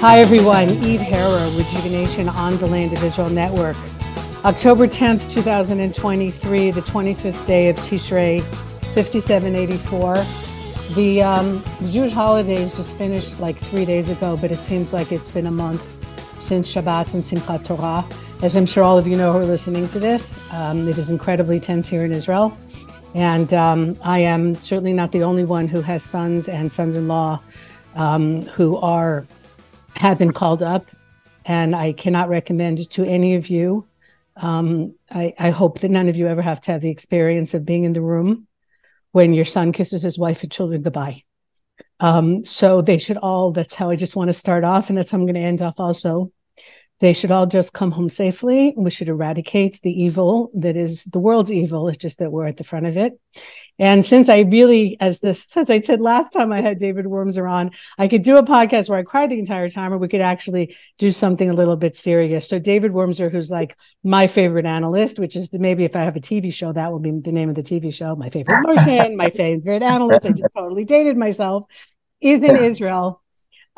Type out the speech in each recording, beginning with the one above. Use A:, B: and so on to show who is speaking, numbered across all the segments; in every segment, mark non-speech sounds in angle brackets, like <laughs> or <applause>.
A: Hi, everyone. Eve Harow, Rejuvenation on the Land of Israel Network. October 10th, 2023, the 25th day of Tishrei, 5784. The, um, the Jewish holidays just finished like three days ago, but it seems like it's been a month since Shabbat and Simchat Torah. As I'm sure all of you know who are listening to this, um, it is incredibly tense here in Israel. And um, I am certainly not the only one who has sons and sons in law um, who are have been called up, and I cannot recommend to any of you. Um, I, I, hope that none of you ever have to have the experience of being in the room when your son kisses his wife and children goodbye. Um, so they should all, that's how I just want to start off, and that's how I'm going to end off also. They should all just come home safely. We should eradicate the evil that is the world's evil. It's just that we're at the front of it. And since I really, as the <laughs> as I said last time I had David Wurmser on, I could do a podcast where I cried the entire time, or we could actually do something a little bit serious. So David Wurmser, who's like my favorite analyst, which is maybe if I have a TV show, that will be the name of the TV show. My favorite <laughs> Martian, my favorite analyst. I just totally dated myself. Is in Israel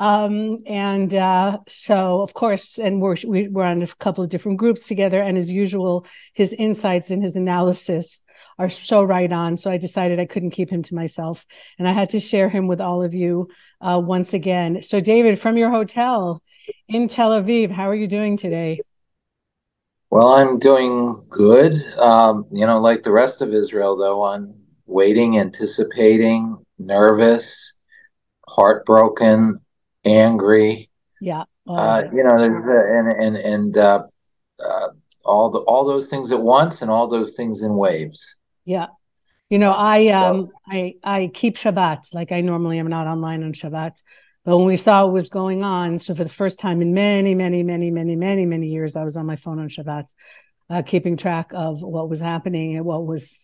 A: um, and uh, so, of course, and we're we're on a couple of different groups together. And as usual, his insights and his analysis are so right on. So I decided I couldn't keep him to myself, and I had to share him with all of you uh, once again. So, David, from your hotel in Tel Aviv, how are you doing today?
B: Well, I'm doing good. Um, you know, like the rest of Israel, though, I'm waiting, anticipating, nervous, heartbroken, angry.
A: Yeah.
B: Uh, you know, there's uh, and and and uh, uh, all the all those things at once, and all those things in waves.
A: Yeah. You know, I um so, I I keep Shabbat like I normally am not online on Shabbat. But when we saw what was going on, so for the first time in many, many, many, many, many, many years, I was on my phone on Shabbat, uh, keeping track of what was happening and what was,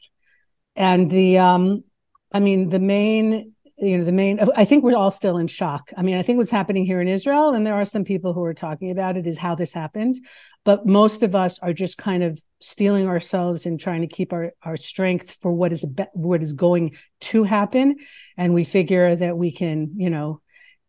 A: and the, um, I mean, the main you know the main i think we're all still in shock. I mean i think what's happening here in israel and there are some people who are talking about it is how this happened. But most of us are just kind of steeling ourselves and trying to keep our, our strength for what is what is going to happen. And we figure that we can you know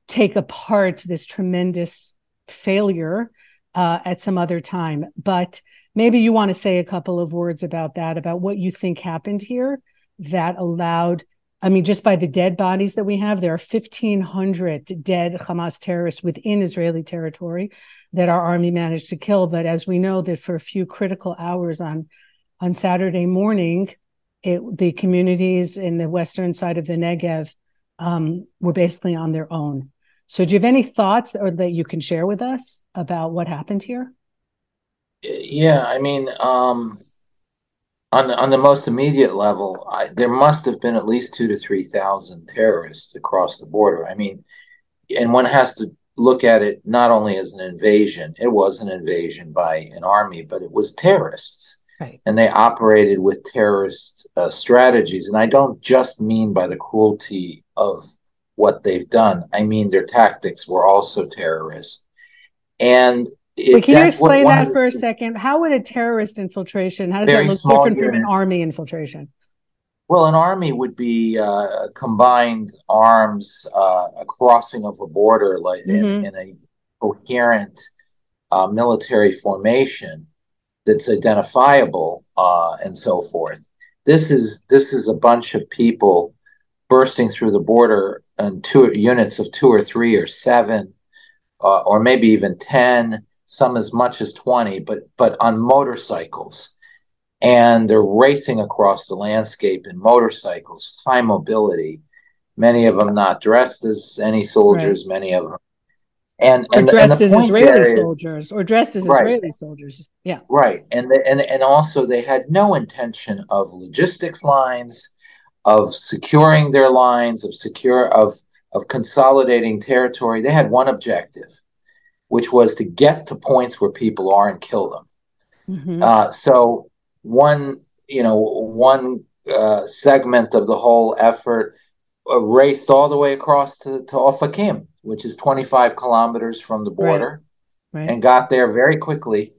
A: take apart this tremendous failure uh, at some other time. But maybe you want to say a couple of words about that about what you think happened here that allowed I mean, just by the dead bodies that we have, there are 1,500 dead Hamas terrorists within Israeli territory that our army managed to kill. But as we know, that for a few critical hours on on Saturday morning, it, the communities in the western side of the Negev um, were basically on their own. So, do you have any thoughts or that you can share with us about what happened here?
B: Yeah, I mean, um, on the, on the most immediate level, I, there must have been at least two to three thousand terrorists across the border. I mean, and one has to look at it not only as an invasion; it was an invasion by an army, but it was terrorists, right. and they operated with terrorist uh, strategies. And I don't just mean by the cruelty of what they've done; I mean their tactics were also terrorist. And
A: it, Wait, can you explain that for a second? How would a terrorist infiltration? How does that look different unit. from an army infiltration?
B: Well, an army would be uh, combined arms, uh, a crossing of a border, like mm-hmm. in, in, a coherent uh, military formation that's identifiable uh, and so forth. This is this is a bunch of people bursting through the border in two units of two or three or seven, uh, or maybe even ten some as much as 20, but but on motorcycles. And they're racing across the landscape in motorcycles, high mobility, many of them not dressed as any soldiers, right. many of them.
A: And, or and dressed and as Israeli is, soldiers, or dressed as right. Israeli soldiers. Yeah.
B: Right. And, the, and, and also, they had no intention of logistics lines, of securing their lines, of secure, of, of consolidating territory. They had one objective which was to get to points where people are and kill them. Mm-hmm. Uh, so one, you know, one uh, segment of the whole effort uh, raced all the way across to, to Ofakim, which is 25 kilometers from the border, right. Right. and got there very quickly.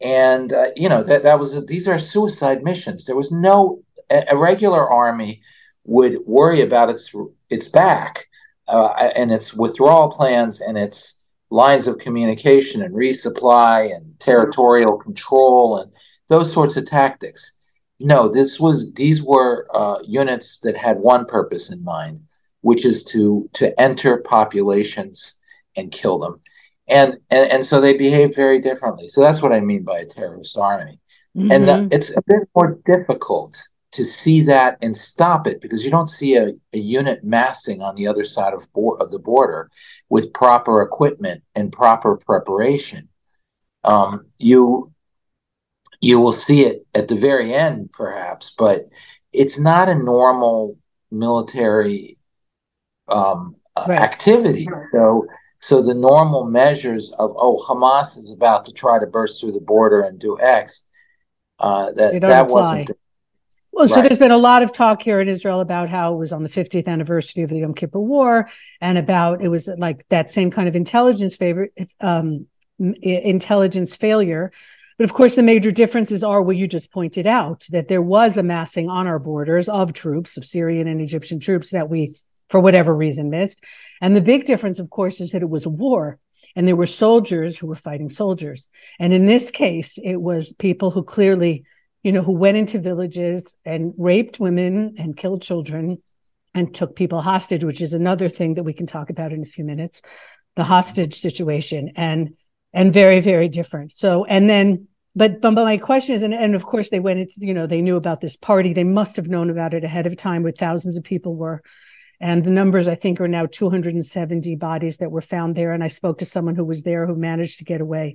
B: And uh, you know that that was these are suicide missions. There was no a, a regular army would worry about its its back uh, and its withdrawal plans and its lines of communication and resupply and territorial control and those sorts of tactics. No, this was these were uh, units that had one purpose in mind, which is to to enter populations and kill them, and and, and so they behaved very differently. So that's what I mean by a terrorist army, mm-hmm. and the, it's a bit more difficult to see that and stop it because you don't see a, a unit massing on the other side of, bo- of the border with proper equipment and proper preparation. Um, you you will see it at the very end, perhaps, but it's not a normal military um, right. activity. So, so the normal measures of oh, Hamas is about to try to burst through the border and do X. Uh, that that apply. wasn't.
A: Well, right. so there's been a lot of talk here in Israel about how it was on the 50th anniversary of the Yom Kippur War, and about it was like that same kind of intelligence favor, um, intelligence failure but of course, the major differences are what you just pointed out that there was a massing on our borders of troops, of Syrian and Egyptian troops that we, for whatever reason, missed. And the big difference, of course, is that it was a war and there were soldiers who were fighting soldiers. And in this case, it was people who clearly, you know, who went into villages and raped women and killed children and took people hostage, which is another thing that we can talk about in a few minutes the hostage situation. And and very very different. So and then but but, my question is and, and of course they went into you know they knew about this party. They must have known about it ahead of time where thousands of people were. And the numbers i think are now 270 bodies that were found there. And i spoke to someone who was there who managed to get away.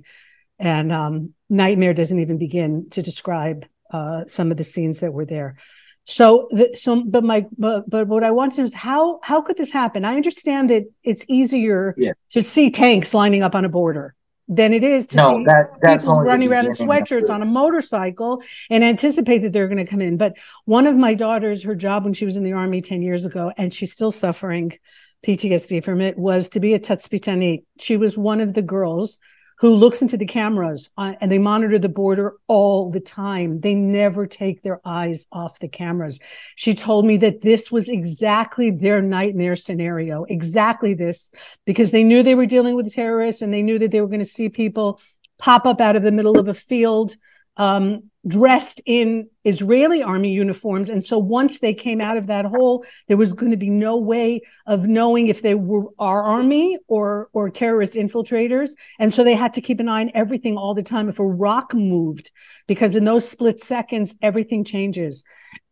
A: And um, nightmare doesn't even begin to describe uh, some of the scenes that were there so the, so but my but, but what i want to know is how how could this happen i understand that it's easier yeah. to see tanks lining up on a border than it is to no, see that, people running around in sweatshirts on a motorcycle and anticipate that they're going to come in. But one of my daughters, her job when she was in the army 10 years ago, and she's still suffering PTSD from it, was to be a tatzpitanit. She was one of the girls who looks into the cameras uh, and they monitor the border all the time. They never take their eyes off the cameras. She told me that this was exactly their nightmare scenario, exactly this, because they knew they were dealing with terrorists and they knew that they were going to see people pop up out of the middle of a field um, dressed in Israeli army uniforms. And so once they came out of that hole, there was going to be no way of knowing if they were our army or, or terrorist infiltrators. And so they had to keep an eye on everything all the time. If a rock moved, because in those split seconds, everything changes.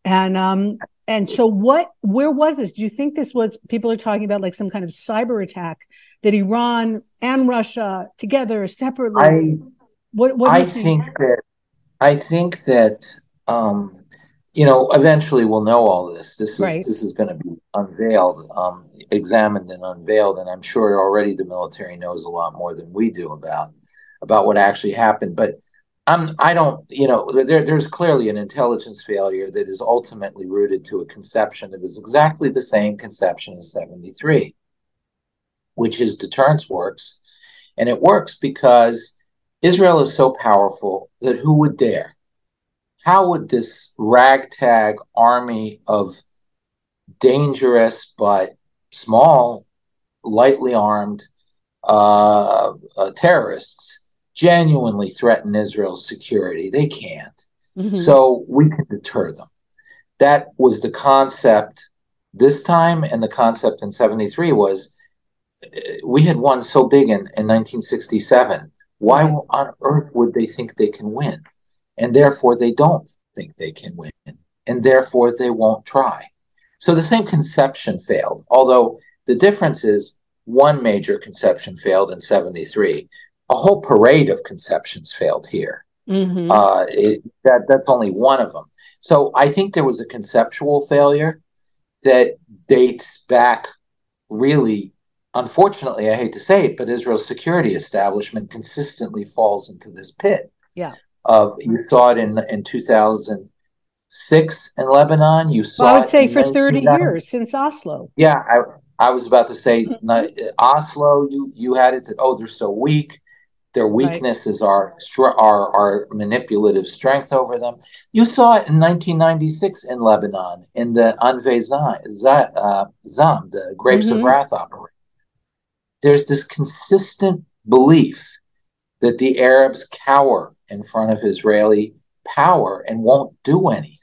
A: And, um, and so what, where was this? Do you think this was, people are talking about like some kind of cyber attack that Iran and Russia together separately?
B: I, what, what I think? think that I think that um, you know eventually we'll know all this. This is right. this is going to be unveiled, um, examined, and unveiled, and I'm sure already the military knows a lot more than we do about about what actually happened. But I'm I don't you know there, there's clearly an intelligence failure that is ultimately rooted to a conception that is exactly the same conception as 73, which is deterrence works, and it works because Israel is so powerful that who would dare? How would this ragtag army of dangerous but small, lightly armed uh, uh, terrorists genuinely threaten Israel's security? They can't. Mm-hmm. So we can deter them. That was the concept this time, and the concept in 73 was uh, we had won so big in, in 1967 why on earth would they think they can win? And therefore, they don't think they can win. And therefore, they won't try. So the same conception failed, although the difference is one major conception failed in 73. A whole parade of conceptions failed here. Mm-hmm. Uh, it, that, that's only one of them. So I think there was a conceptual failure that dates back really unfortunately, I hate to say it, but Israel's security establishment consistently falls into this pit.
A: Yeah.
B: Of you saw it in in 2006 in Lebanon. You saw.
A: Well, I would say for 30 years since Oslo.
B: Yeah, I I was about to say mm-hmm. Oslo. You you had it. that oh, they're so weak. Their weaknesses right. are are our manipulative strength over them. You saw it in 1996 in Lebanon in the Anvei Zam, uh, Zam the Grapes mm-hmm. of Wrath operation there's this consistent belief that the Arabs cower in front of Israeli power and won't do anything.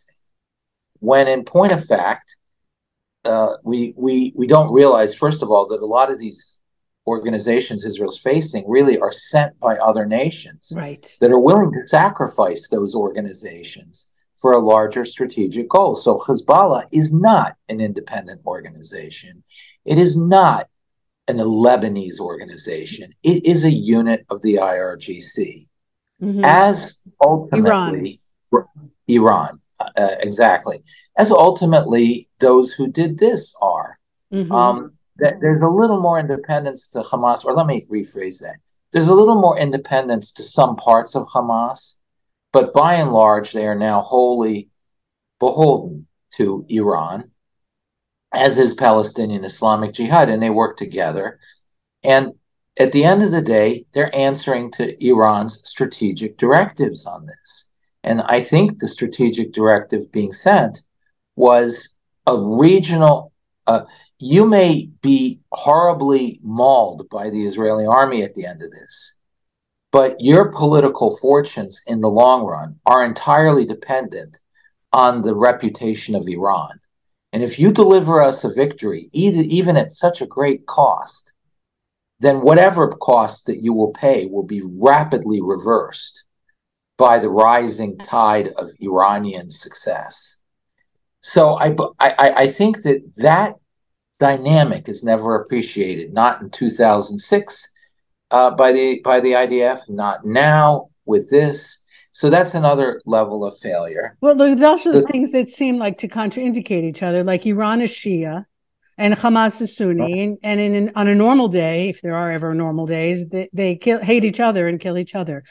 B: When, in point of fact, uh, we we we don't realize, first of all, that a lot of these organizations Israel's facing really are sent by other nations
A: right.
B: that are willing to sacrifice those organizations for a larger strategic goal. So Hezbollah is not an independent organization. It is not an, a Lebanese organization. It is a unit of the IRGC. Mm-hmm. As ultimately Iran, Iran uh, exactly, as ultimately those who did this are. Mm-hmm. Um, th- there's a little more independence to Hamas, or let me rephrase that. There's a little more independence to some parts of Hamas, but by and large, they are now wholly beholden to Iran, as is Palestinian Islamic Jihad, and they work together. And at the end of the day, they're answering to Iran's strategic directives on this. And I think the strategic directive being sent was a regional. Uh, you may be horribly mauled by the Israeli army at the end of this, but your political fortunes in the long run are entirely dependent on the reputation of Iran. And if you deliver us a victory, even at such a great cost, then whatever cost that you will pay will be rapidly reversed by the rising tide of Iranian success. So I, I, I think that that dynamic is never appreciated, not in 2006 uh, by the by the IDF, not now with this. So that's another level of failure.
A: Well, there's also the, things that seem like to contraindicate each other, like Iran is Shia and Hamas is Sunni, and, and in, on a normal day, if there are ever normal days, they, they kill, hate each other and kill each other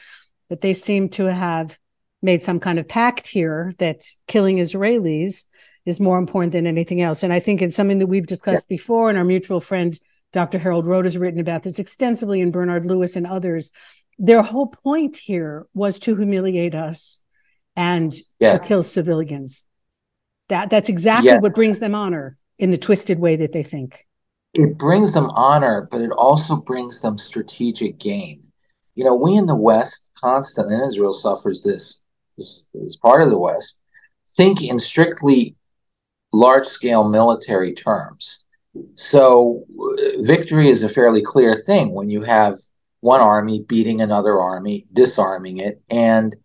A: But they seem to have made some kind of pact here that killing Israelis is more important than anything else. And I think it's something that we've discussed yeah. before, and our mutual friend Dr. Harold Rhode has written about this extensively, and Bernard Lewis and others. Their whole point here was to humiliate us and yeah. to kill civilians. That that's exactly yeah. what brings them honor in the twisted way that they think.
B: It brings them honor, but it also brings them strategic gain you know, we in the West, constant, and Israel suffers this, this as part of the West, think in strictly large scale military terms. So, uh, victory is a fairly clear thing when you have one army beating another army, disarming it, and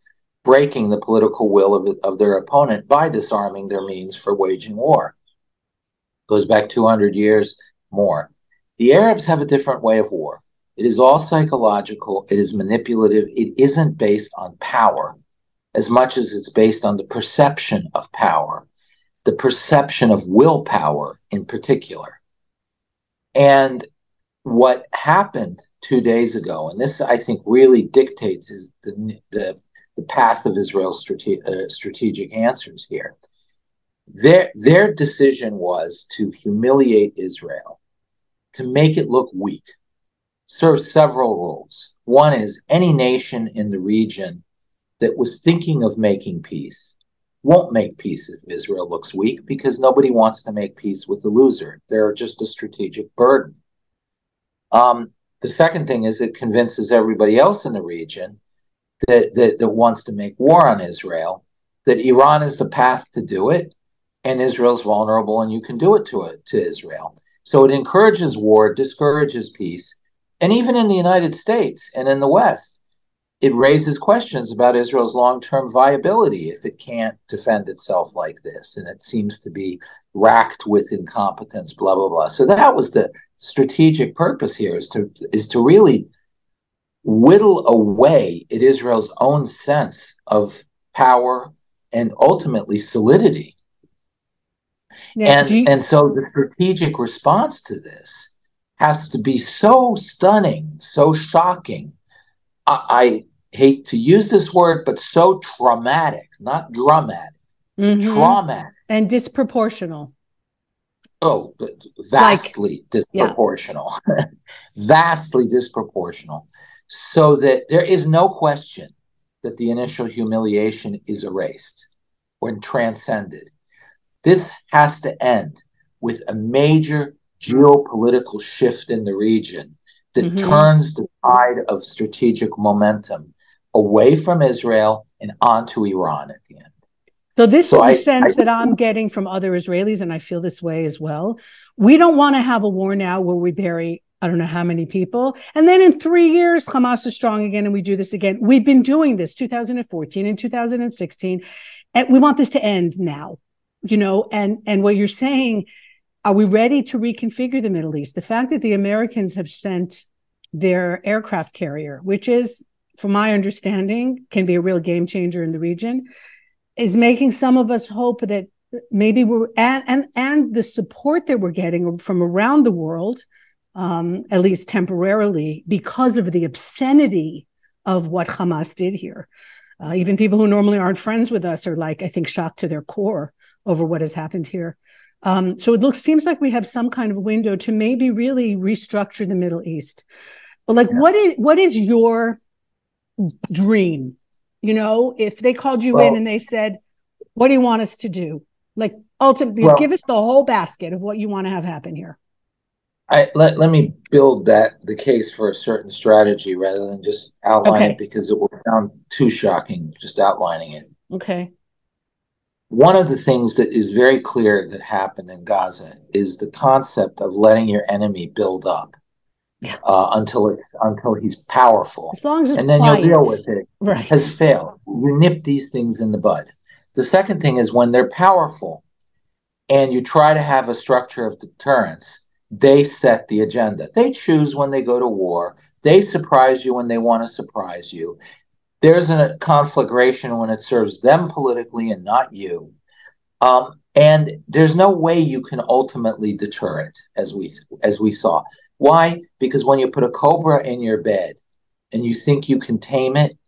B: breaking the political will of, of their opponent by disarming their means for waging war. Goes back 200 years more. The Arabs have a different way of war. It is all psychological, it is manipulative, it isn't based on power as much as it's based on the perception of power, the perception of willpower in particular. And what happened two days ago, and this I think really dictates the, the, the path of Israel's strate- uh, strategic answers here. Their, their decision was to humiliate Israel, to make it look weak, serves several roles. One is any nation in the region that was thinking of making peace won't make peace if Israel looks weak because nobody wants to make peace with the loser. They're just a strategic burden. Um, the second thing is it convinces everybody else in the region that, that, that wants to make war on Israel that Iran is the path to do it and Israel's vulnerable and you can do it to it to Israel. So it encourages war, discourages peace, and even in the United States and in the West, it raises questions about Israel's long term viability if it can't defend itself like this. And it seems to be racked with incompetence, blah, blah, blah. So that was the strategic purpose here is to is to really whittle away at Israel's own sense of power and ultimately solidity. Yeah, and, you- and so the strategic response to this has to be so stunning, so shocking. I, I hate to use this word, but so traumatic, not dramatic, mm-hmm. traumatic.
A: And disproportional.
B: Oh, vastly like, disproportional. Yeah. <laughs> vastly disproportional. So that there is no question that the initial humiliation is erased or transcended. This has to end with a major geopolitical shift in the region that mm-hmm. turns the tide of strategic momentum away from Israel and onto Iran at the end.
A: So this so is the I, sense I, that I'm getting from other Israelis, and I feel this way as well. We don't want to have a war now where we bury I don't know how many people, and then in three years Hamas is strong again, and we do this again. We've been doing this 2014 and 2016, and we want this to end now. You know, and and what you're saying, are we ready to reconfigure the Middle East? The fact that the Americans have sent their aircraft carrier, which is, from my understanding, can be a real game changer in the region is making some of us hope that maybe we're and and, and the support that we're getting from around the world um, at least temporarily because of the obscenity of what hamas did here. Uh, even people who normally aren't friends with us are like i think shocked to their core over what has happened here. Um, so it looks seems like we have some kind of window to maybe really restructure the middle east. But like yeah. what is what is your dream you know, if they called you well, in and they said, What do you want us to do? Like ultimately well, give us the whole basket of what you want to have happen here.
B: I let, let me build that the case for a certain strategy rather than just outline okay. it because it will sound too shocking just outlining it.
A: Okay.
B: One of the things that is very clear that happened in Gaza is the concept of letting your enemy build up uh, until it until he's powerful.
A: As long as
B: and then
A: quiet.
B: you'll deal with it.
A: Right.
B: Has failed. You nip these things in the bud. The second thing is when they're powerful, and you try to have a structure of deterrence. They set the agenda. They choose when they go to war. They surprise you when they want to surprise you. There's a conflagration when it serves them politically and not you. Um, and there's no way you can ultimately deter it, as we as we saw. Why? Because when you put a cobra in your bed and you think you can tame it,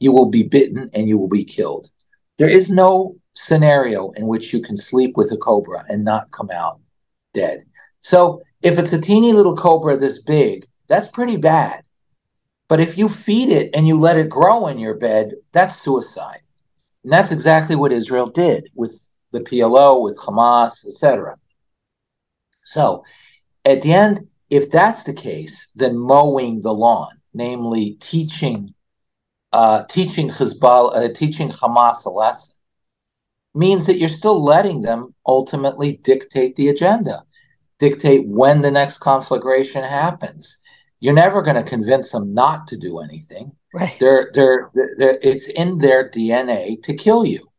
B: you will be bitten and you will be killed. There is no scenario in which you can sleep with a cobra and not come out dead. So if it's a teeny little cobra this big, that's pretty bad. But if you feed it and you let it grow in your bed, that's suicide. And that's exactly what Israel did with the PLO, with Hamas, etc. So at the end, if that's the case, then mowing the lawn, namely teaching, uh, teaching Hezbollah, uh, teaching Hamas a lesson, means that you're still letting them ultimately dictate the agenda, dictate when the next conflagration happens. You're never going to convince them not to do anything.
A: Right.
B: They're, they're, they're, it's in their DNA to kill you.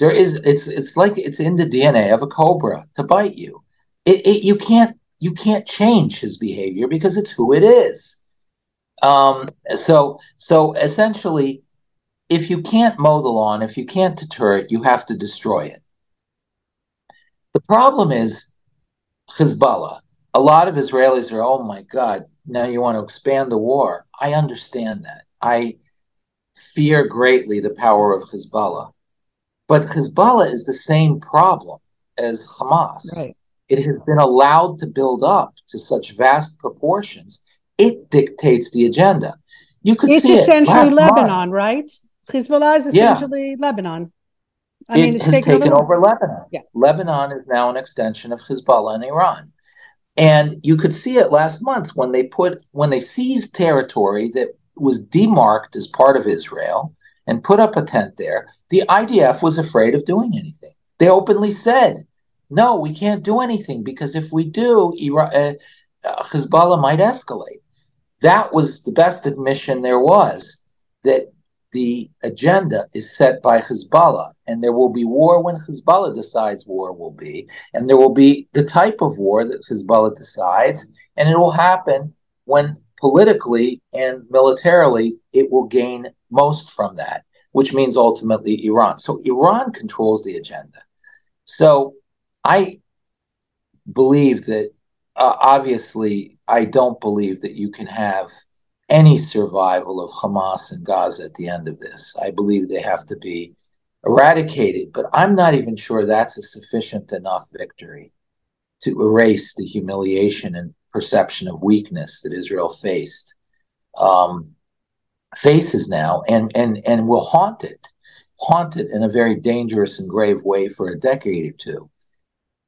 B: There is, it's, it's like it's in the DNA of a cobra to bite you. It, it, you can't you can't change his behavior because it's who it is. Um, so, so essentially, if you can't mow the lawn, if you can't deter it, you have to destroy it. The problem is Hezbollah. A lot of Israelis are, oh my God, now you want to expand the war. I understand that. I fear greatly the power of Hezbollah. But Hezbollah is the same problem as Hamas.
A: Right
B: it has been allowed to build up to such vast proportions. It dictates the agenda. You could see it's
A: essentially it Lebanon, month. right? Hezbollah is essentially yeah. Lebanon.
B: I it mean, it's has taken, taken over Lebanon. Yeah. Lebanon is now an extension of Hezbollah and Iran. And you could see it last month when they put when they seized territory that was demarked as part of Israel and put up a tent there. The IDF was afraid of doing anything. They openly said no, we can't do anything because if we do, Iran, uh, uh, Hezbollah might escalate. That was the best admission there was that the agenda is set by Hezbollah, and there will be war when Hezbollah decides war will be, and there will be the type of war that Hezbollah decides, and it will happen when politically and militarily it will gain most from that, which means ultimately Iran. So Iran controls the agenda. So I believe that uh, obviously I don't believe that you can have any survival of Hamas and Gaza at the end of this. I believe they have to be eradicated, but I'm not even sure that's a sufficient enough victory to erase the humiliation and perception of weakness that Israel faced um, faces now and and and will haunt it, haunt it in a very dangerous and grave way for a decade or two.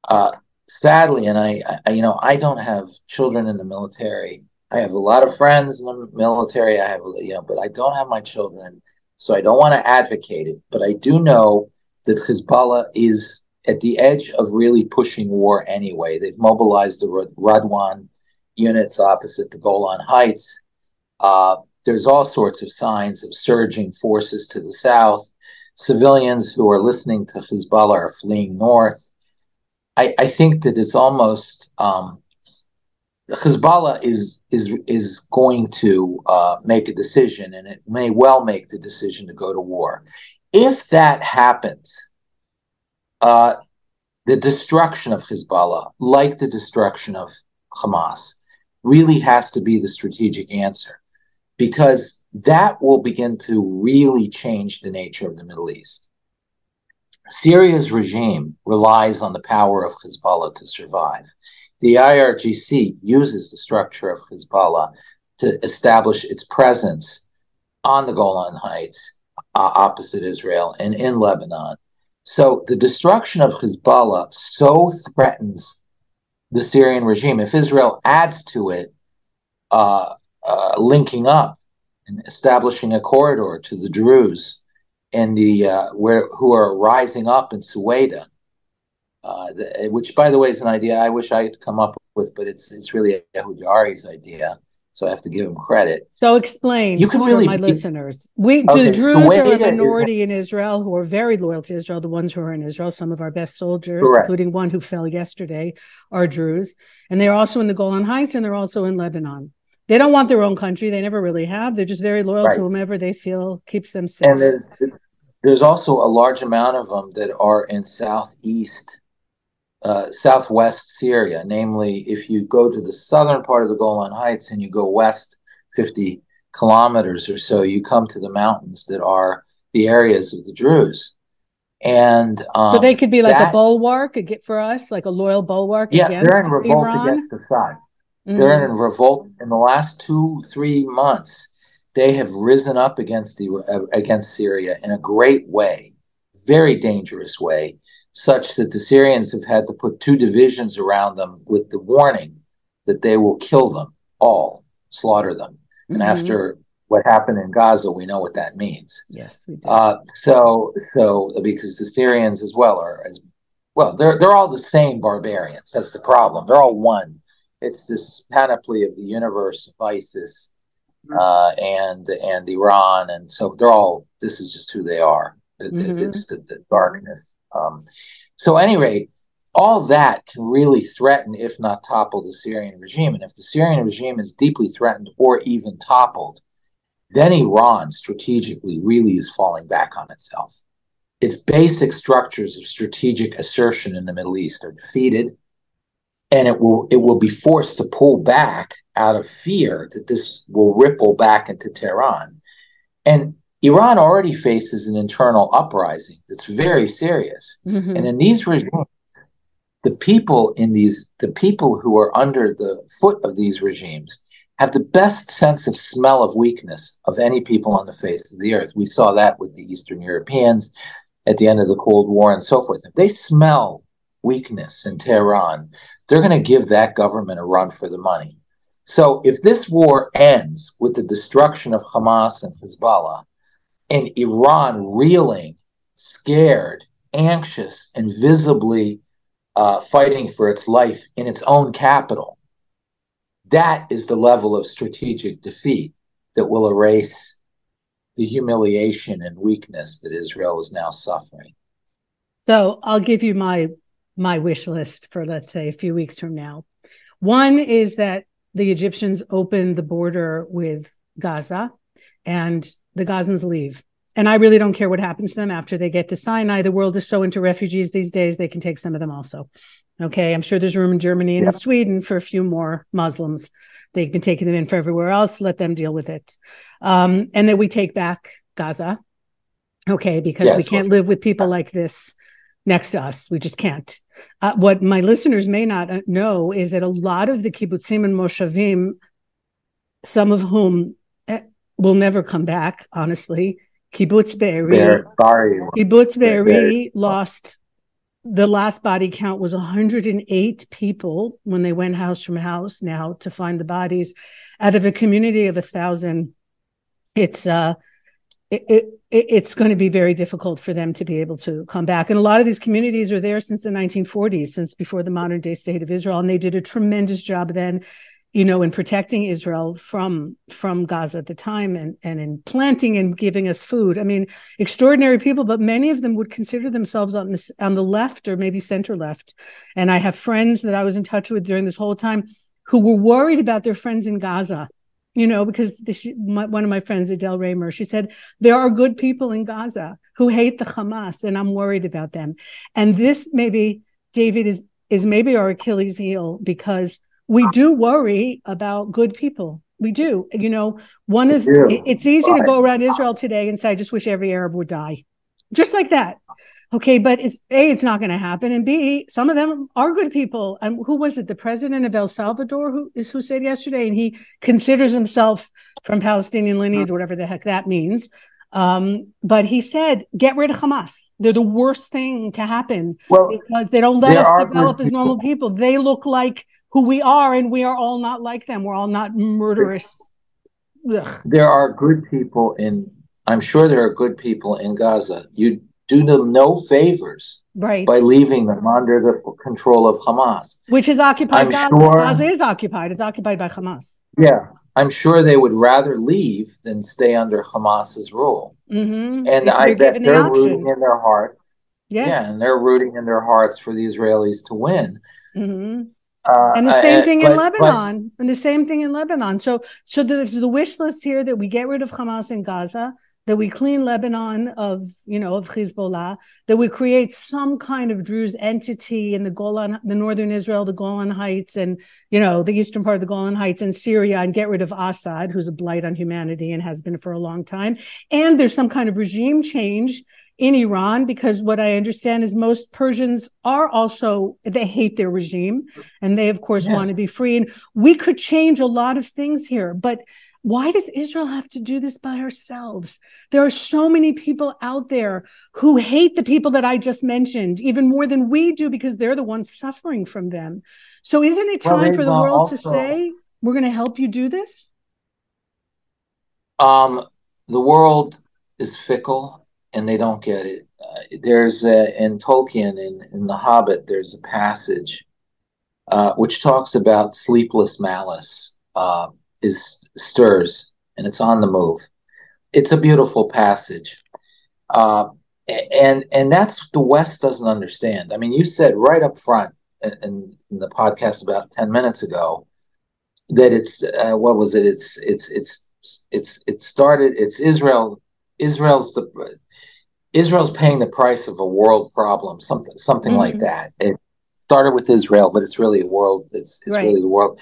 B: Uh, sadly, and I, I, you know, I don't have children in the military. I have a lot of friends in the military. I have, you know, but I don't have my children, so I don't want to advocate it. But I do know that Hezbollah is at the edge of really pushing war anyway. They've mobilized the Radwan units opposite the Golan Heights. Uh, there's all sorts of signs of surging forces to the south. Civilians who are listening to Hezbollah are fleeing north. I, I think that it's almost um, Hezbollah is is is going to uh, make a decision, and it may well make the decision to go to war. If that happens, uh, the destruction of Hezbollah, like the destruction of Hamas, really has to be the strategic answer because that will begin to really change the nature of the Middle East. Syria's regime relies on the power of Hezbollah to survive. The IRGC uses the structure of Hezbollah to establish its presence on the Golan Heights uh, opposite Israel and in Lebanon. So the destruction of Hezbollah so threatens the Syrian regime. If Israel adds to it, uh, uh, linking up and establishing a corridor to the Druze and the uh, where who are rising up in Suwaida, uh, the, which by the way is an idea I wish I had come up with, but it's it's really Ehud Yaari's idea. So I have to give him credit.
A: So explain you can really my be, listeners. We okay, the Druze are a minority in Israel who are very loyal to Israel. The ones who are in Israel, some of our best soldiers, correct. including one who fell yesterday, are Druze, and they're also in the Golan Heights and they're also in Lebanon. They don't want their own country. They never really have. They're just very loyal right. to whomever they feel keeps them safe. And
B: there's also a large amount of them that are in southeast uh, southwest Syria. Namely, if you go to the southern part of the Golan Heights and you go west 50 kilometers or so, you come to the mountains that are the areas of the Druze. And um,
A: so they could be like that, a bulwark for us, like a loyal bulwark.
B: Yeah, they're in revolt Iran? against Assad. Mm-hmm. They're in revolt in the last two, three months. They have risen up against the uh, against Syria in a great way, very dangerous way such that the Syrians have had to put two divisions around them with the warning that they will kill them all, slaughter them. Mm-hmm. And after what happened in Gaza, we know what that means.
A: Yes, we do. Uh,
B: so, so because the Syrians as well are as well, they're they're all the same barbarians. That's the problem. They're all one. It's this panoply of the universe of ISIS. Uh, and and Iran, and so they're all. This is just who they are. Mm-hmm. It's the, the darkness um, so, at any rate, all that can really threaten, if not topple, the Syrian regime. And if the Syrian regime is deeply threatened or even toppled, then Iran strategically really is falling back on itself. Its basic structures of strategic assertion in the Middle East are defeated, and it will it will be forced to pull back out of fear that this will ripple back into Tehran. And Iran already faces an internal uprising that's very serious. Mm-hmm. And in these regimes, the people in these the people who are under the foot of these regimes have the best sense of smell of weakness of any people on the face of the earth. We saw that with the Eastern Europeans at the end of the Cold War and so forth. If they smell weakness in Tehran, they're going to give that government a run for the money. So if this war ends with the destruction of Hamas and Hezbollah, and Iran reeling, scared, anxious, and visibly uh, fighting for its life in its own capital. That is the level of strategic defeat that will erase the humiliation and weakness that Israel is now suffering.
A: So I'll give you my my wish list for let's say a few weeks from now. One is that the Egyptians open the border with Gaza and the Gazans leave. And I really don't care what happens to them after they get to Sinai. The world is so into refugees these days, they can take some of them also. Okay. I'm sure there's room in Germany and in Sweden for a few more Muslims. They've been taking them in for everywhere else. Let them deal with it. Um, and then we take back Gaza. Okay. Because yes, we can't well, live with people like this next to us. We just can't. Uh, what my listeners may not uh, know is that a lot of the kibbutzim and moshavim, some of whom will never come back, honestly. Kibbutz Be'eri. Kibbutz Be'eri lost the last body count was 108 people when they went house from house now to find the bodies out of a community of a thousand it's uh it, it, it's going to be very difficult for them to be able to come back. And a lot of these communities are there since the 1940s, since before the modern day state of Israel. And they did a tremendous job then you know, in protecting Israel from from Gaza at the time and and in planting and giving us food. I mean, extraordinary people, but many of them would consider themselves on this on the left or maybe center left. And I have friends that I was in touch with during this whole time who were worried about their friends in Gaza. You know, because the, my, one of my friends, Adele Raymer, she said there are good people in Gaza who hate the Hamas, and I'm worried about them. And this maybe David is is maybe our Achilles heel because we do worry about good people. We do. You know, one of it's easy to go around Israel today and say, I just wish every Arab would die. Just like that. Okay, but it's A, it's not going to happen. And B, some of them are good people. And um, who was it? The president of El Salvador who is who said yesterday, and he considers himself from Palestinian lineage, whatever the heck that means. Um, but he said, get rid of Hamas. They're the worst thing to happen well, because they don't let us develop as normal people. They look like who we are, and we are all not like them. We're all not murderous.
B: Ugh. There are good people in. I'm sure there are good people in Gaza. You do them no favors
A: right.
B: by leaving them under the control of Hamas,
A: which is occupied. I'm Gaza. Sure, Gaza is occupied. It's occupied by Hamas.
B: Yeah, I'm sure they would rather leave than stay under Hamas's rule.
A: Mm-hmm.
B: And I bet they're the rooting in their heart.
A: Yes.
B: Yeah, and they're rooting in their hearts for the Israelis to win.
A: Mm-hmm. Uh, and the same thing in Lebanon, but, and the same thing in Lebanon. So, so there's the wish list here that we get rid of Hamas in Gaza, that we clean Lebanon of, you know, of Hezbollah, that we create some kind of Druze entity in the Golan, the northern Israel, the Golan Heights, and you know, the eastern part of the Golan Heights and Syria, and get rid of Assad, who's a blight on humanity and has been for a long time. And there's some kind of regime change in Iran because what I understand is most Persians are also they hate their regime and they of course yes. want to be free and we could change a lot of things here but why does Israel have to do this by ourselves? There are so many people out there who hate the people that I just mentioned, even more than we do, because they're the ones suffering from them. So, isn't it time well, for the world also, to say, we're going to help you do this?
B: Um, the world is fickle and they don't get it. Uh, there's a, in Tolkien in in The Hobbit. There's a passage uh, which talks about sleepless malice uh, is stirs and it's on the move. It's a beautiful passage, uh, and and that's the West doesn't understand. I mean, you said right up front in, in the podcast about ten minutes ago that it's uh, what was it? It's it's it's it's it started. It's Israel. Israel's the Israel's paying the price of a world problem, something something mm-hmm. like that. It started with Israel, but it's really a world. It's it's right. really the world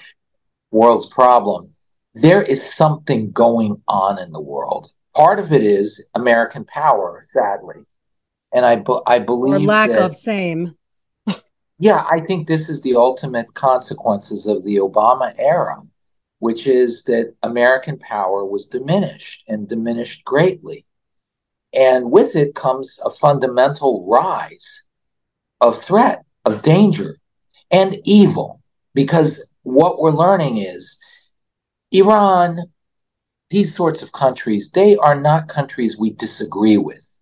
B: world's problem. There is something going on in the world. Part of it is American power, sadly, and I I believe or
A: lack that, of same. <laughs>
B: yeah, I think this is the ultimate consequences of the Obama era, which is that American power was diminished and diminished greatly and with it comes a fundamental rise of threat, of danger, and evil. Because what we're learning is Iran, these sorts of countries, they are not countries we disagree with.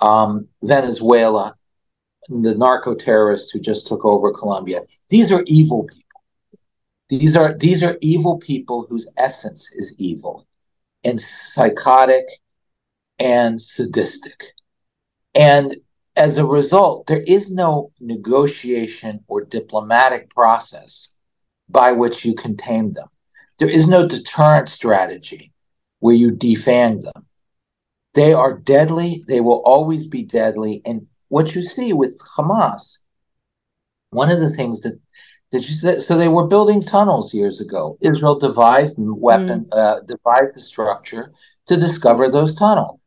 B: Um, Venezuela, the narco terrorists who just took over Colombia, these are evil people. These are these are evil people whose essence is evil and psychotic and sadistic. And as a result, there is no negotiation or diplomatic process by which you contain them. There is no deterrent strategy where you defang them. They are deadly, they will always be deadly. And what you see with Hamas, one of the things that that you said, so they were building tunnels years ago. Israel devised a weapon, mm. uh, devised the structure to discover those tunnels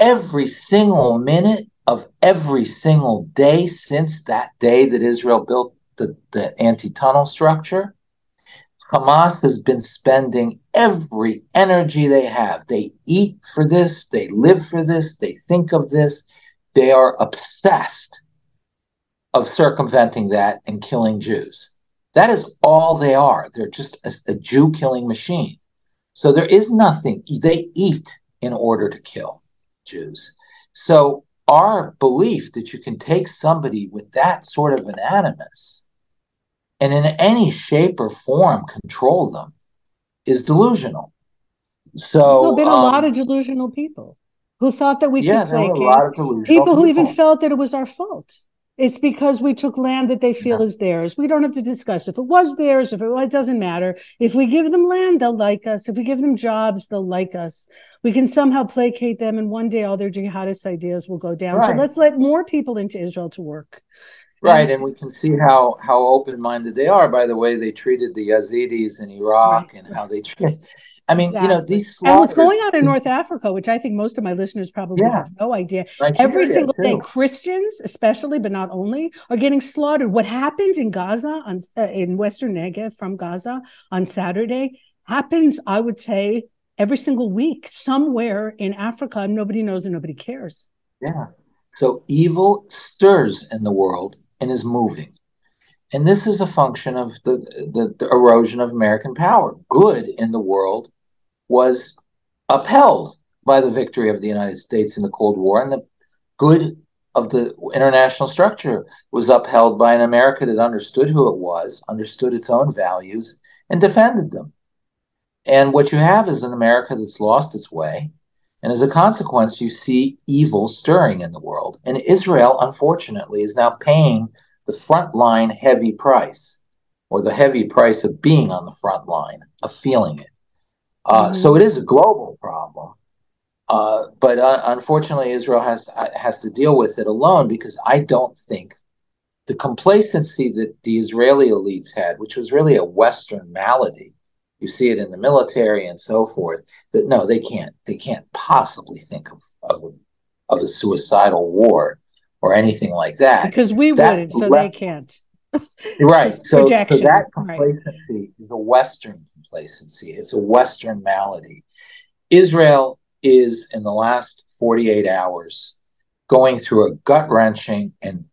B: every single minute of every single day since that day that Israel built the, the anti tunnel structure, Hamas has been spending every energy they have. They eat for this, they live for this, they think of this, they are obsessed of circumventing that and killing Jews. That is all they are. They're just a, a Jew killing machine. So there is nothing, they eat in order to kill Jews. So our belief that you can take somebody with that sort of an animus and in any shape or form control them is delusional. So
A: there have been um, a lot of delusional people who thought that we
B: yeah,
A: could placate
B: people,
A: people who even felt that it was our fault. It's because we took land that they feel yeah. is theirs. We don't have to discuss if it was theirs, if it, well, it doesn't matter. If we give them land, they'll like us. If we give them jobs, they'll like us. We can somehow placate them, and one day all their jihadist ideas will go down. Right. So let's let more people into Israel to work.
B: Right, and we can see how how open minded they are by the way they treated the Yazidis in Iraq right. and how they treat. I mean, exactly. you know, these
A: and what's going on in North Africa, which I think most of my listeners probably yeah. have no idea. Nigeria Every single too. day, Christians, especially but not only, are getting slaughtered. What happens in Gaza on uh, in Western Negev from Gaza on Saturday happens, I would say, every single week somewhere in Africa. And nobody knows and nobody cares.
B: Yeah. So evil stirs in the world and is moving. And this is a function of the, the, the, erosion of American power. Good in the world was upheld by the victory of the United States in the Cold War, and the good of the international structure was upheld by an America that understood who it was, understood its own values, and defended them. And what you have is an America that's lost its way, and as a consequence, you see evil stirring in the world. And Israel, unfortunately, is now paying the front line heavy price, or the heavy price of being on the front line, of feeling it. Uh, mm-hmm. So it is a global problem. Uh, but uh, unfortunately, Israel has has to deal with it alone because I don't think the complacency that the Israeli elites had, which was really a Western malady, you see it in the military and so forth that no they can't they can't possibly think of of, of a suicidal war or anything like that.
A: Because we that wouldn't so they can't.
B: Right so, so, that complacency right. is a western complacency. It's a western malady. Israel is in the last 48 hours going through a gut-wrenching and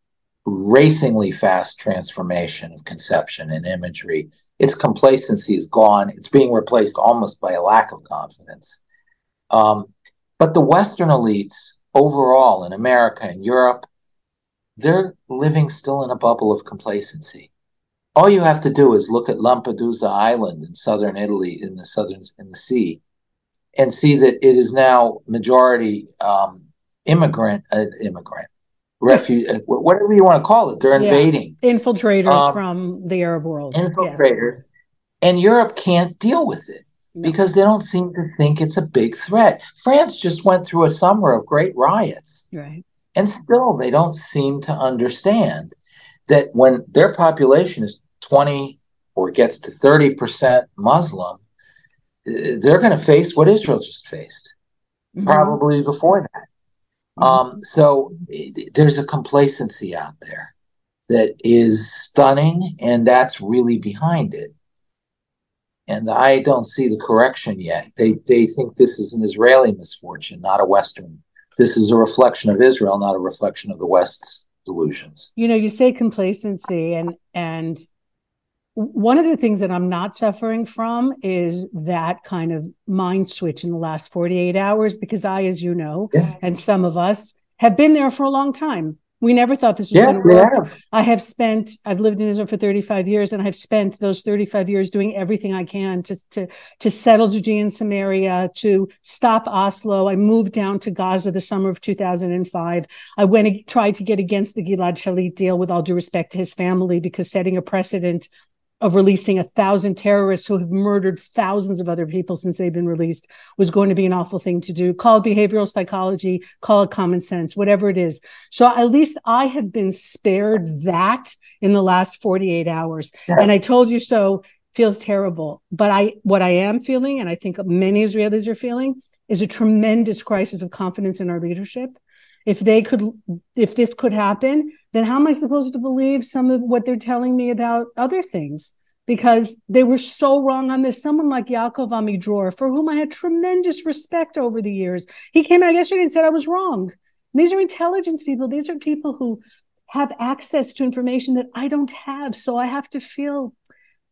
B: racingly fast transformation of conception and imagery its complacency is gone. It's being replaced almost by a lack of confidence. Um, but the Western elites overall in America and Europe, they're living still in a bubble of complacency. All you have to do is look at Lampedusa Island in southern Italy, in the southern in the sea, and see that it is now majority um, immigrant, uh, immigrant, refuge, uh, whatever you want to call it. They're invading
A: yeah. infiltrators um, from the Arab world.
B: Infiltrators, yes. and Europe can't deal with it no. because they don't seem to think it's a big threat. France just went through a summer of great riots,
A: right?
B: And still, they don't seem to understand that when their population is twenty or gets to thirty percent Muslim, uh, they're going to face what Israel just faced, mm-hmm. probably before that. Um, so there's a complacency out there that is stunning, and that's really behind it. And I don't see the correction yet. They they think this is an Israeli misfortune, not a Western. This is a reflection of Israel, not a reflection of the West's delusions.
A: You know, you say complacency, and and one of the things that I'm not suffering from is that kind of mind switch in the last 48 hours because I, as you know, yeah. and some of us have been there for a long time. We never thought this was yeah, going to work. Yeah. I have spent, I've lived in Israel for 35 years, and I've spent those 35 years doing everything I can to, to, to settle Judea and Samaria, to stop Oslo. I moved down to Gaza the summer of 2005. I went and tried to get against the Gilad Shalit deal with all due respect to his family because setting a precedent of releasing a thousand terrorists who have murdered thousands of other people since they've been released was going to be an awful thing to do. Call it behavioral psychology, call it common sense, whatever it is. So at least I have been spared that in the last 48 hours. Yeah. And I told you so feels terrible. But I what I am feeling, and I think many Israelis are feeling, is a tremendous crisis of confidence in our leadership. If they could if this could happen, then how am I supposed to believe some of what they're telling me about other things? Because they were so wrong on this. Someone like Yaakov Amidror, for whom I had tremendous respect over the years, he came out yesterday and said I was wrong. These are intelligence people. These are people who have access to information that I don't have. So I have to feel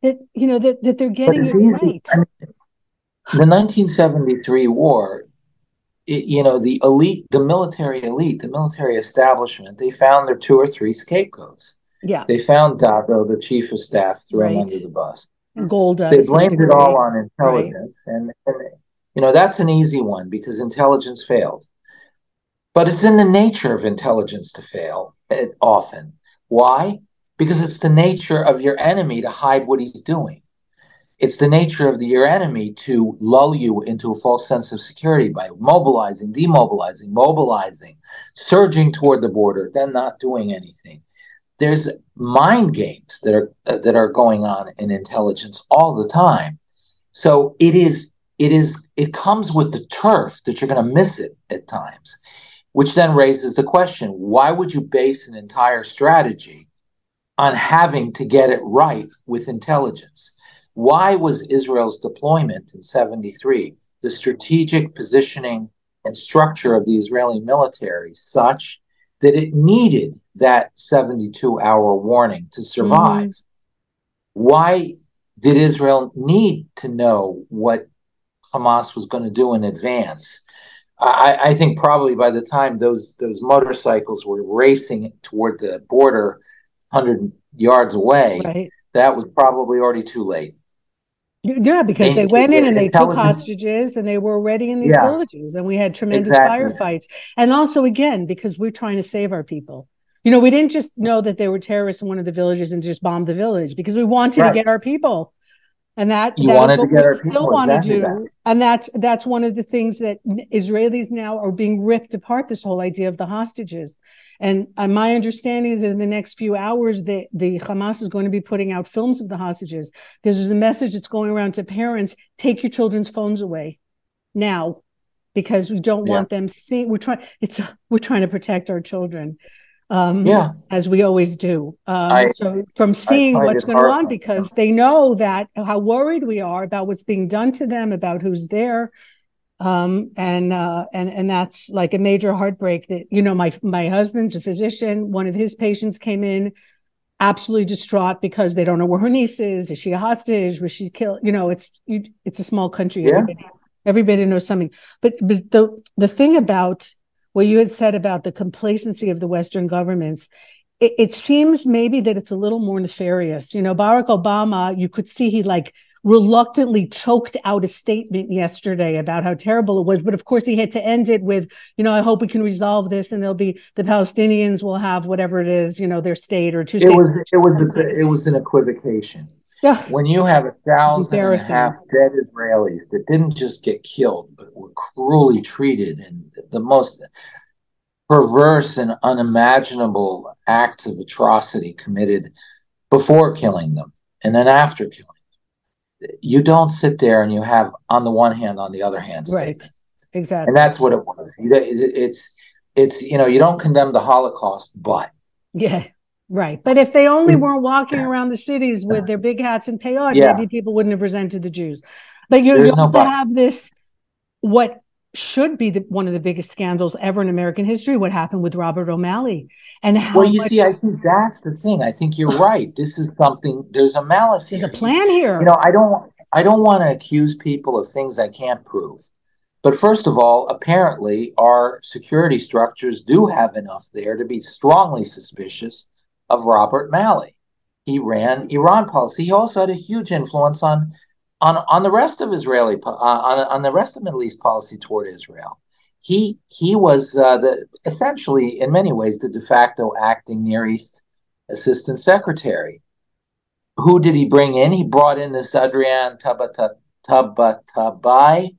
A: that, you know, that, that they're getting it right. I mean,
B: the 1973 war, it, you know, the elite, the military elite, the military establishment, they found their two or three scapegoats.
A: Yeah.
B: They found Dado, the chief of staff, threw right. him under the bus.
A: Golda.
B: They blamed it all on intelligence. Right. And, and, you know, that's an easy one because intelligence failed. But it's in the nature of intelligence to fail eh, often. Why? Because it's the nature of your enemy to hide what he's doing. It's the nature of the, your enemy to lull you into a false sense of security by mobilizing, demobilizing, mobilizing, surging toward the border, then not doing anything. There's mind games that are uh, that are going on in intelligence all the time. So it is it is it comes with the turf that you're going to miss it at times which then raises the question why would you base an entire strategy on having to get it right with intelligence? Why was Israel's deployment in 73, the strategic positioning and structure of the Israeli military such that it needed that 72 hour warning to survive? Mm-hmm. Why did Israel need to know what Hamas was going to do in advance? I, I, think probably by the time those those motorcycles were racing toward the border, hundred yards away, right. that was probably already too late.
A: Yeah, because and, they went in and they took hostages and they were already in these yeah, villages and we had tremendous exactly. firefights. And also, again, because we're trying to save our people. You know, we didn't just know that they were terrorists in one of the villages and just bomb the village because we wanted right. to get our people and that
B: you
A: that
B: to get
A: we still want to do that. and that's that's one of the things that israelis now are being ripped apart this whole idea of the hostages and uh, my understanding is that in the next few hours the, the hamas is going to be putting out films of the hostages because there's a message that's going around to parents take your children's phones away now because we don't yeah. want them seeing we're trying it's we're trying to protect our children
B: um, yeah,
A: as we always do. Um, I, so from seeing what's going on, because they know that how worried we are about what's being done to them, about who's there, um, and uh, and and that's like a major heartbreak. That you know, my my husband's a physician. One of his patients came in absolutely distraught because they don't know where her niece is. Is she a hostage? Was she killed? You know, it's you, it's a small country. Yeah. Everybody, everybody knows something. But, but the the thing about what you had said about the complacency of the Western governments, it, it, seems maybe that it's a little more nefarious. You know, Barack Obama, you could see he like reluctantly choked out a statement yesterday about how terrible it was. But of course, he had to end it with, you know, I hope we can resolve this and there'll be the Palestinians will have whatever it is, you know, their state or two states.
B: It was, it was, it was an equivocation.
A: Yeah.
B: When you have a thousand and a half dead Israelis that didn't just get killed, but were cruelly treated and the most perverse and unimaginable acts of atrocity committed before killing them and then after killing them. You don't sit there and you have on the one hand, on the other hand,
A: right? Exactly,
B: and that's what it was. It's it's you know you don't condemn the Holocaust, but
A: yeah, Right. But if they only mm. weren't walking around the cities with their big hats and peyot, yeah. maybe people wouldn't have resented the Jews. But you, you also no have this, what should be the, one of the biggest scandals ever in American history, what happened with Robert O'Malley. And how
B: Well, you much... see, I think that's the thing. I think you're <sighs> right. This is something, there's a malice
A: There's
B: here.
A: a plan here.
B: You know, I don't, I don't want to accuse people of things I can't prove. But first of all, apparently our security structures do have enough there to be strongly suspicious of Robert Malley. He ran Iran policy. He also had a huge influence on on on the rest of Israeli uh, on on the rest of Middle East policy toward Israel. He he was uh, the essentially in many ways the de facto acting Near East assistant secretary. Who did he bring in? He brought in this Ariane Tabatabai,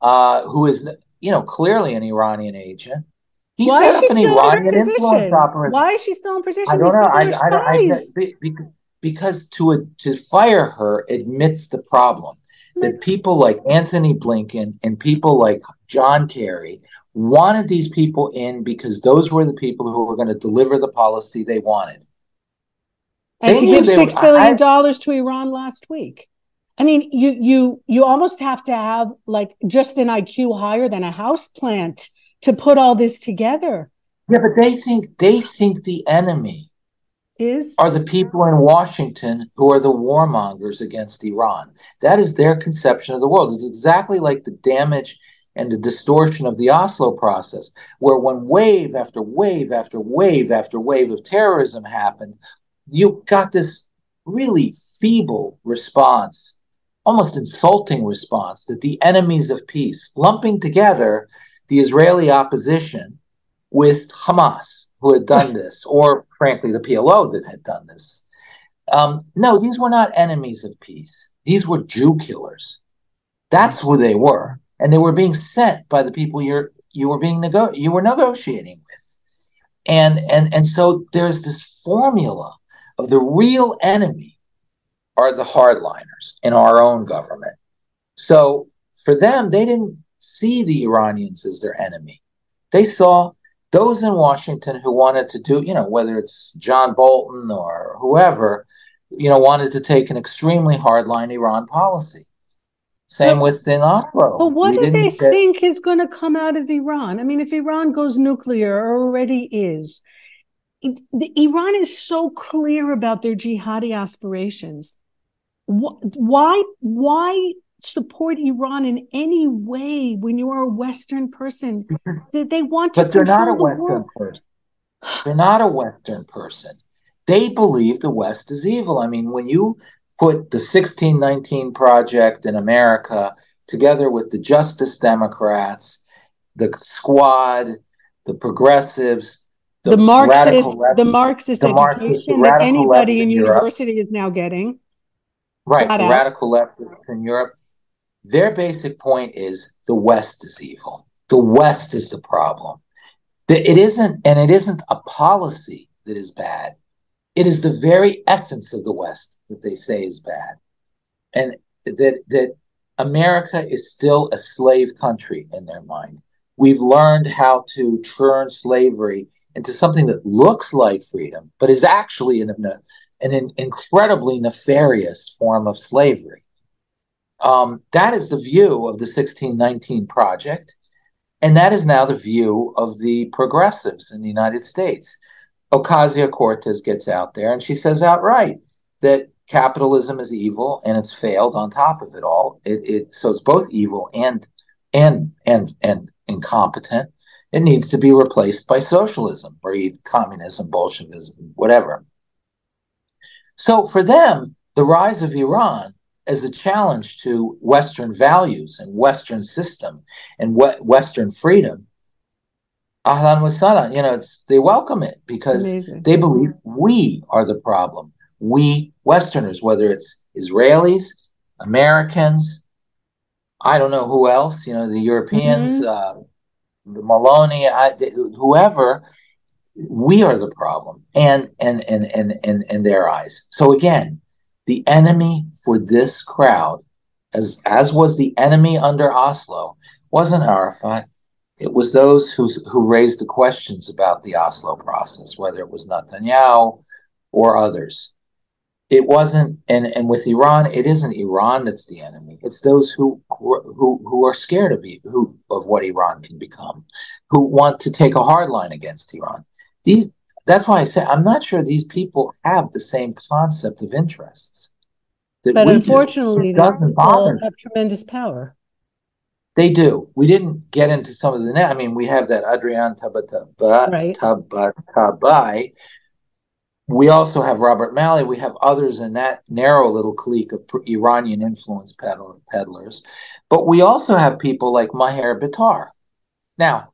B: uh, who is you know clearly an Iranian agent.
A: He Why is she still Iranian in her position? Why is she still in position?
B: I don't know. I, I, I, because to uh, to fire her admits the problem that people like Antony Blinken and people like John Kerry wanted these people in because those were the people who were going to deliver the policy they wanted.
A: And they to give six billion dollars to Iran last week. I mean, you you you almost have to have like just an IQ higher than a house plant to put all this together.
B: Yeah, but they think they think the enemy
A: is
B: are the people in Washington who are the warmongers against Iran. That is their conception of the world. It's exactly like the damage and the distortion of the Oslo process, where when wave after wave after wave after wave of terrorism happened, you got this really feeble response, almost insulting response that the enemies of peace, lumping together the Israeli opposition with Hamas, who had done this, or frankly, the PLO that had done this. Um, no, these were not enemies of peace. These were Jew killers. That's who they were, and they were being sent by the people you're you were being nego- you were negotiating with, and and and so there's this formula of the real enemy are the hardliners in our own government. So for them, they didn't see the Iranians as their enemy. They saw those in Washington who wanted to do, you know, whether it's John Bolton or whoever, you know, wanted to take an extremely hardline Iran policy. Same but, with in Oslo.
A: But what we do they get... think is going to come out of Iran? I mean, if Iran goes nuclear or already is, the, Iran is so clear about their jihadi aspirations. Why, why support Iran in any way when you are a Western person? Mm-hmm. They, they want to
B: but they're not a
A: the
B: Western world. person. They're not a Western person. They believe the West is evil. I mean, when you put the 1619 Project in America together with the Justice Democrats, the Squad, the progressives,
A: the, the Marxist, left, the Marxist the education Marxist, that anybody in, in university is now getting.
B: Right, the radical left in Europe. Their basic point is the West is evil. The West is the problem. It isn't, and it isn't a policy that is bad. It is the very essence of the West that they say is bad, and that that America is still a slave country in their mind. We've learned how to turn slavery into something that looks like freedom, but is actually an, an incredibly nefarious form of slavery. Um, that is the view of the 1619 Project, and that is now the view of the progressives in the United States. Ocasio Cortez gets out there and she says outright that capitalism is evil and it's failed on top of it all. It, it so it's both evil and and and and incompetent it needs to be replaced by socialism or communism, Bolshevism, whatever. So for them, the rise of Iran as a challenge to Western values and Western system and Western freedom, ahlan wa you know, they welcome it because Amazing. they believe we are the problem. We Westerners, whether it's Israelis, Americans, I don't know who else, you know, the Europeans, mm-hmm. uh, Meloni, I, whoever, we are the problem, and and and and and in their eyes. So again, the enemy for this crowd, as as was the enemy under Oslo, wasn't Arafat. It was those who who raised the questions about the Oslo process, whether it was Netanyahu or others. It wasn't and and with iran it isn't iran that's the enemy. It's those who who who are scared of who of what iran can become who want to take a hard line against iran. These that's why i say i'm not sure these people have the same concept of interests
A: but unfortunately these people have tremendous power
B: they do. We didn't get into some of the. Net. I mean, we have that Ariane Tabatabai, right. Tabatabai we also have Robert Malley. We have others in that narrow little clique of Iranian influence peddlers. But we also have people like Maher Bitar. Now,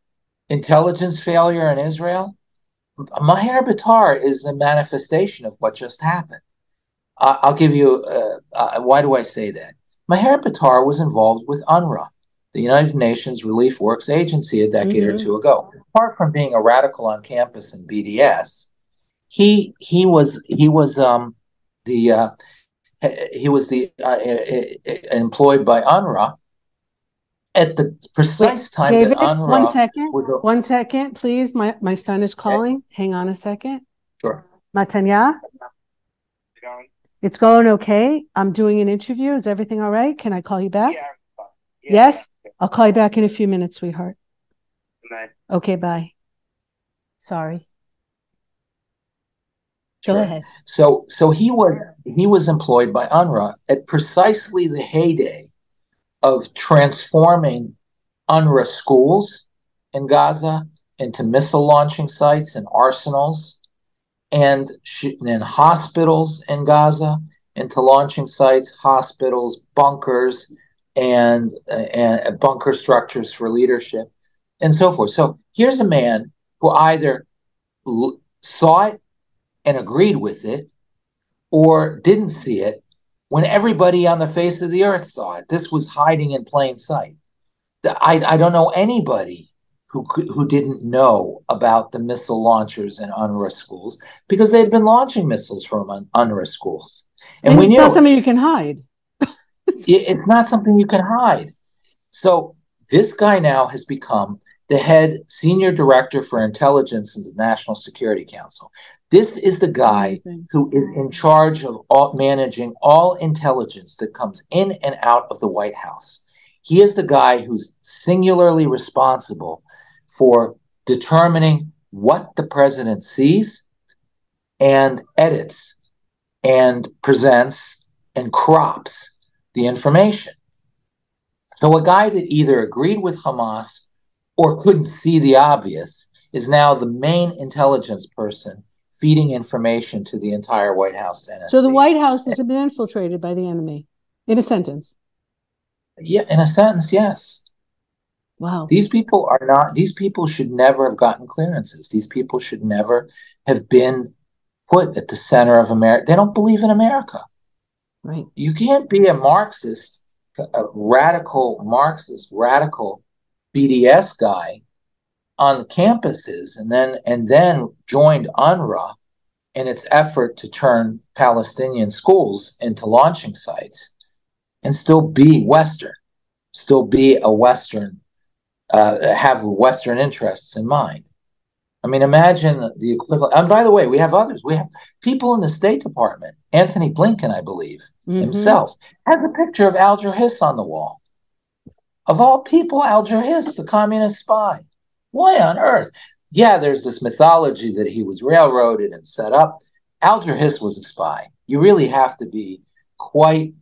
B: intelligence failure in Israel, Maher Bitar is a manifestation of what just happened. Uh, I'll give you, uh, uh, why do I say that? Maher Bitar was involved with UNRWA, the United Nations Relief Works Agency, a decade mm-hmm. or two ago. Apart from being a radical on campus in BDS, he he was he was um the uh, he was the uh, employed by UNRWA at the precise Wait, time David, that UNRWA
A: one second. a, one second please. My my son is calling. Okay. hang on a second.
B: Sure.
A: Matanya? It's going okay. I'm doing an interview. Is everything all right? Can I call you back? Yeah. Yeah. yes? I'll call you back in a few minutes sweetheart.
C: Bye.
A: okay bye. Sorry. Go ahead.
B: So, so he was he was employed by UNRWA at precisely the heyday of transforming UNRWA schools in Gaza into missile launching sites and arsenals, and then hospitals in Gaza into launching sites, hospitals, bunkers, and, and bunker structures for leadership, and so forth. So here's a man who either l- saw it and agreed with it, or didn't see it when everybody on the face of the earth saw it. This was hiding in plain sight. I, I don't know anybody who who didn't know about the missile launchers in UNRWA schools because they had been launching missiles from UNRWA schools,
A: and, and we knew it's not something you can hide. <laughs>
B: it's not something you can hide. So this guy now has become the head senior director for intelligence in the National Security Council. This is the guy who is in charge of all, managing all intelligence that comes in and out of the White House. He is the guy who's singularly responsible for determining what the president sees and edits and presents and crops the information. So, a guy that either agreed with Hamas or couldn't see the obvious is now the main intelligence person feeding information to the entire White House NSC.
A: So the White House has been infiltrated by the enemy, in a sentence.
B: Yeah, in a sentence, yes.
A: Wow.
B: These people are not, these people should never have gotten clearances. These people should never have been put at the center of America. They don't believe in America.
A: Right.
B: You can't be a Marxist, a radical Marxist, radical BDS guy on campuses and then and then joined UNRWA in its effort to turn Palestinian schools into launching sites and still be Western, still be a Western, uh, have Western interests in mind. I mean, imagine the equivalent. And by the way, we have others. We have people in the State Department. Antony Blinken, I believe, mm-hmm. himself has a picture of Alger Hiss on the wall. Of all people, Alger Hiss, the communist spy. Why on earth? Yeah, there's this mythology that he was railroaded and set up. Alger Hiss was a spy. You really have to be quite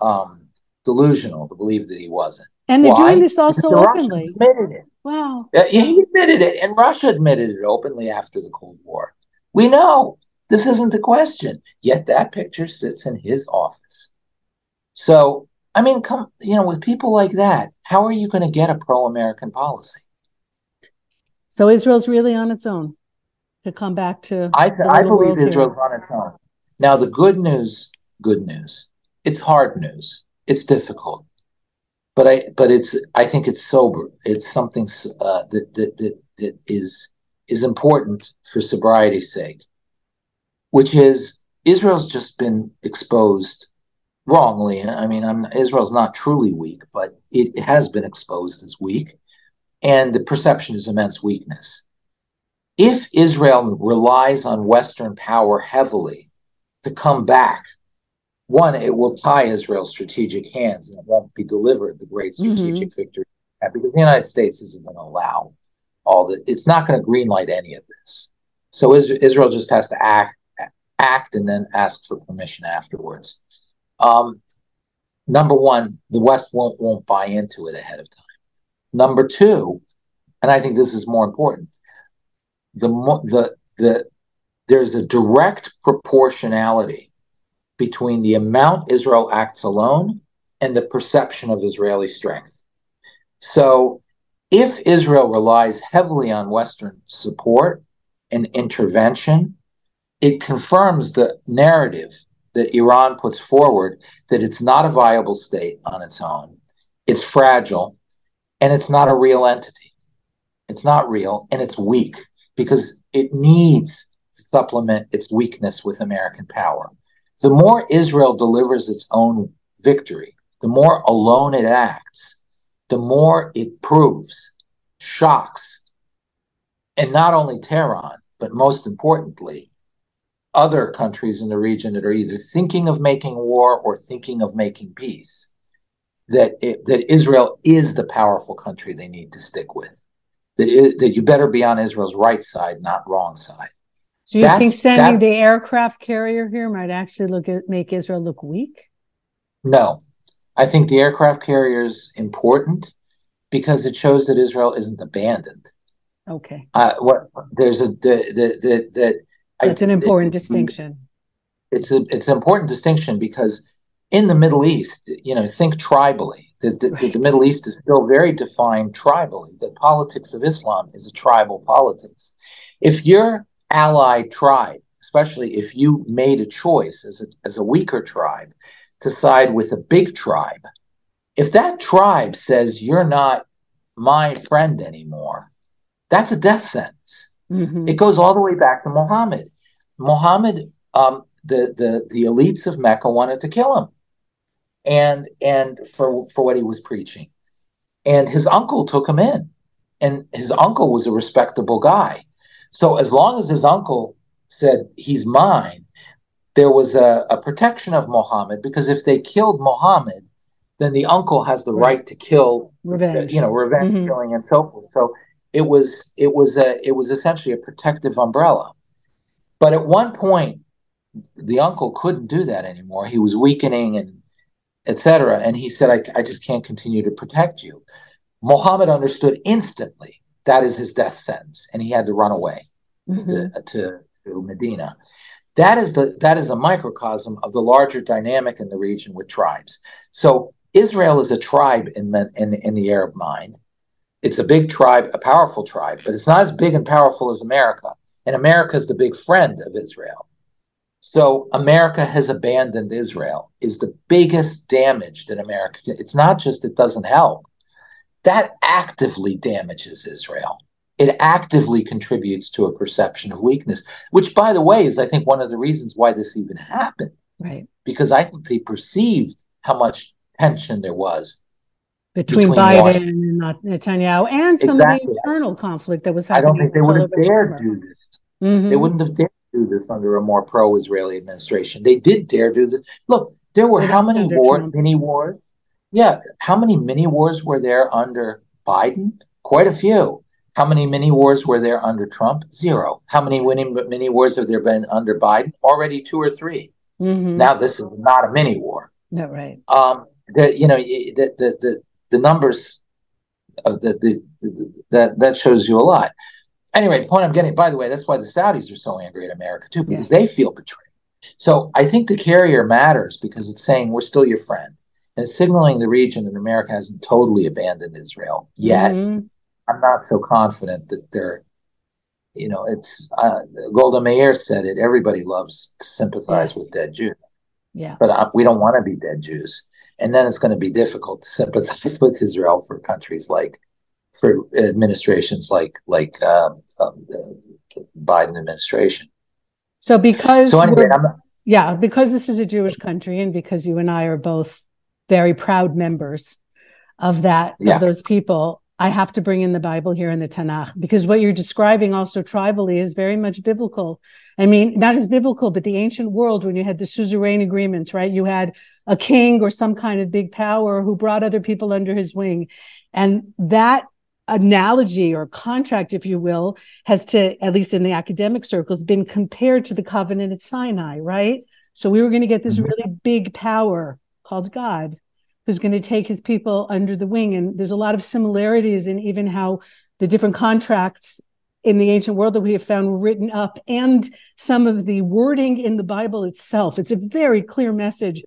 B: um, delusional to believe that he wasn't.
A: And they're Why? doing this also openly.
B: Admitted it.
A: Wow.
B: Yeah, he admitted it, and Russia admitted it openly after the Cold War. We know this isn't the question. Yet that picture sits in his office. So, I mean, come, you know, with people like that, how are you going to get a pro-American policy?
A: So Israel's really on its own to come back to.
B: I, I believe Israel's here. on its own. Now, the good news, good news. It's hard news. It's difficult, but I, but it's. I think it's sober. It's something uh, that, that that that is is important for sobriety's sake, which is Israel's just been exposed wrongly. I mean, I'm, Israel's not truly weak, but it has been exposed as weak and the perception is immense weakness. If Israel relies on Western power heavily to come back, one, it will tie Israel's strategic hands and it won't be delivered the great mm-hmm. strategic mm-hmm. victory because the United States isn't going to allow all that. It's not going to greenlight any of this. So Israel just has to act, act, and then ask for permission afterwards. Um, number one, the West won't won't buy into it ahead of time. Number two, and I think this is more important, the the the there's a direct proportionality between the amount Israel acts alone and the perception of Israeli strength. So if Israel relies heavily on Western support and intervention, it confirms the narrative that Iran puts forward that it's not a viable state on its own. It's fragile and it's not a real entity. It's not real and it's weak because it needs to supplement its weakness with American power. The more Israel delivers its own victory, the more alone it acts, the more it proves, shocks, and not only Tehran, but most importantly, other countries in the region that are either thinking of making war or thinking of making peace that it, that Israel is the powerful country they need to stick with. that it, that you better be on Israel's right side, not wrong side.
A: So you that's, think sending the aircraft carrier here might actually look at, make Israel look weak?
B: No, I think the aircraft carrier is important because it shows that Israel isn't abandoned.
A: Okay.
B: Uh, what there's a the the, the that
A: that's I, an important it, distinction.
B: It's a it's an important distinction because in the Middle East, you know, think tribally. The, the, right. the, Middle East is still very defined tribally. The politics of Islam is a tribal politics. If your allied tribe, especially if you made a choice as a, as a weaker tribe to side with a big tribe, if that tribe says you're not my friend anymore, that's a death sentence. Mm-hmm. It goes all the way back to Muhammad. Muhammad, um, the, the, the elites of Mecca wanted to kill him and and for for what he was preaching. And his uncle took him in. And his uncle was a respectable guy. So as long as his uncle said he's mine, there was a, a protection of Muhammad because if they killed Muhammad, then the uncle has the right, right to kill revenge, you know, revenge mm-hmm. killing and so forth. So it was it was a it was essentially a protective umbrella. But at one point, the uncle couldn't do that anymore. He was weakening and etc. And he said, I, I just can't continue to protect you. Muhammad understood instantly that is his death sentence, and he had to run away mm-hmm. to, to, to Medina. That is the that is a microcosm of the larger dynamic in the region with tribes. So Israel is a tribe in the, in, in the Arab mind. It's a big tribe, a powerful tribe, but it's not as big and powerful as America. And America is the big friend of Israel. So America has abandoned Israel is the biggest damage that America. It's not just it doesn't help. That actively damages Israel. It actively contributes to a perception of weakness, which, by the way, is I think one of the reasons why this even happened.
A: Right.
B: Because I think they perceived how much tension there was
A: between, between Biden Washington. and Netanyahu, and some exactly. of the internal conflict that was happening.
B: I don't think they would have dared summer. do this. Mm-hmm. They wouldn't have dared do this under a more pro-Israeli administration. They did dare do this. Look, there were how many war, mini wars? Yeah, how many mini wars were there under Biden? Quite a few. How many mini wars were there under Trump? Zero. How many winning mini wars have there been under Biden? Already two or 3 mm-hmm. Now this is not a mini war.
A: No, right.
B: Um, the, you know, the, the the the numbers of the, the, the that that shows you a lot anyway, the point I'm getting, by the way, that's why the Saudis are so angry at America too, because yeah. they feel betrayed. So I think the carrier matters because it's saying we're still your friend. And it's signaling the region that America hasn't totally abandoned Israel yet. Mm-hmm. I'm not so confident that they're, you know, it's uh, Golda Meir said it. Everybody loves to sympathize yes. with dead Jews.
A: Yeah.
B: But uh, we don't want to be dead Jews. And then it's going to be difficult to sympathize <laughs> with Israel for countries like for administrations like like um, um, the, the, Biden administration.
A: So because so anyway, yeah, because this is a Jewish country, and because you and I are both very proud members of that yeah. of those people, I have to bring in the Bible here in the Tanakh because what you're describing also tribally is very much biblical. I mean, not as biblical, but the ancient world when you had the suzerain agreements, right? You had a king or some kind of big power who brought other people under his wing. And that analogy or contract, if you will, has to, at least in the academic circles, been compared to the covenant at Sinai, right? So we were going to get this mm-hmm. really big power called God who's going to take his people under the wing. And there's a lot of similarities in even how the different contracts in the ancient world that we have found written up and some of the wording in the Bible itself. It's a very clear message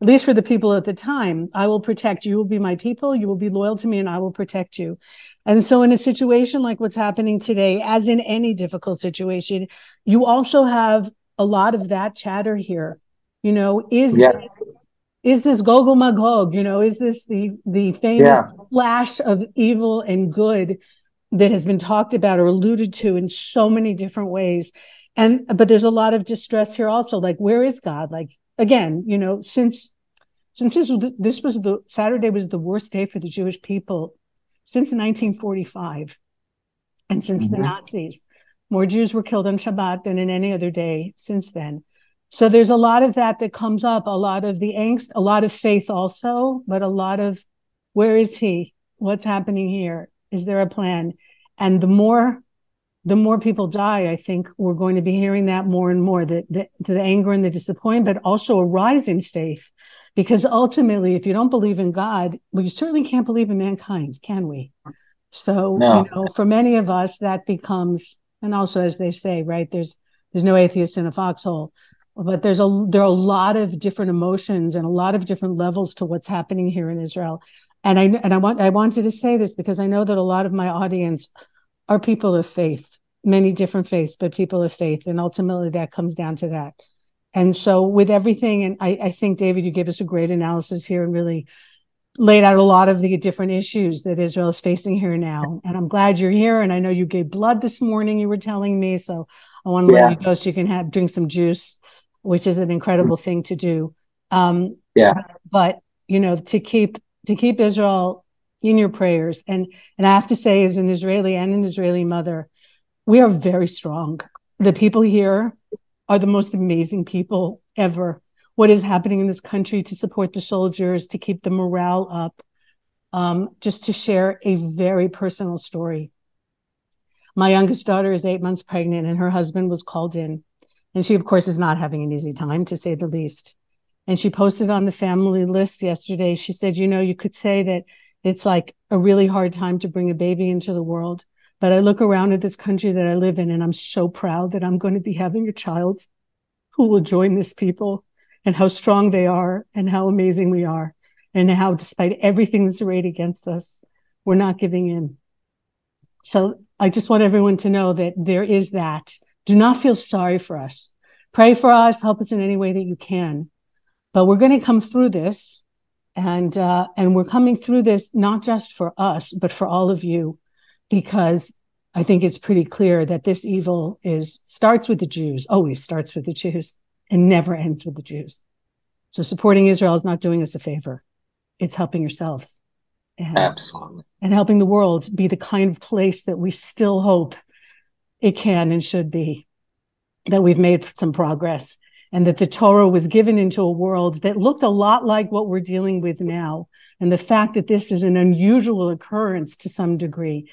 A: at least for the people at the time, I will protect you. You will be my people. You will be loyal to me and I will protect you. And so in a situation like what's happening today, as in any difficult situation, you also have a lot of that chatter here. You know, is yeah. is this Gog Magog? You know, is this the the famous yeah. flash of evil and good that has been talked about or alluded to in so many different ways? And but there's a lot of distress here also. Like, where is God? Like again, you know, since since this was, this was the Saturday was the worst day for the Jewish people since 1945, and since mm-hmm. the Nazis, more Jews were killed on Shabbat than in any other day since then. So there's a lot of that that comes up, a lot of the angst, a lot of faith also, but a lot of where is he? What's happening here? Is there a plan? and the more the more people die, I think we're going to be hearing that more and more the, the, the anger and the disappointment, but also a rise in faith. Because ultimately, if you don't believe in God, well, you certainly can't believe in mankind, can we? So, no. you know, for many of us, that becomes, and also as they say, right, there's there's no atheist in a foxhole, but there's a there are a lot of different emotions and a lot of different levels to what's happening here in Israel. And I and I want I wanted to say this because I know that a lot of my audience are people of faith, many different faiths, but people of faith. And ultimately that comes down to that. And so with everything, and I, I think, David, you gave us a great analysis here and really laid out a lot of the different issues that Israel is facing here now. And I'm glad you're here. And I know you gave blood this morning, you were telling me. So I want to yeah. let you go so you can have drink some juice, which is an incredible mm-hmm. thing to do. Um,
B: yeah.
A: But you know, to keep to keep Israel in your prayers. And and I have to say, as an Israeli and an Israeli mother, we are very strong. The people here are the most amazing people ever. What is happening in this country to support the soldiers, to keep the morale up, um, just to share a very personal story. My youngest daughter is eight months pregnant, and her husband was called in. And she, of course, is not having an easy time, to say the least. And she posted on the family list yesterday. She said, You know, you could say that it's like a really hard time to bring a baby into the world. But I look around at this country that I live in and I'm so proud that I'm going to be having a child who will join this people and how strong they are and how amazing we are and how despite everything that's arrayed against us, we're not giving in. So I just want everyone to know that there is that. Do not feel sorry for us. Pray for us, help us in any way that you can. But we're going to come through this and uh, and we're coming through this not just for us but for all of you because i think it's pretty clear that this evil is starts with the jews always starts with the jews and never ends with the jews. So supporting israel is not doing us a favor. It's helping yourselves
B: and, absolutely.
A: and helping the world be the kind of place that we still hope it can and should be that we've made some progress and that the Torah was given into a world that looked a lot like what we're dealing with now. And the fact that this is an unusual occurrence to some degree,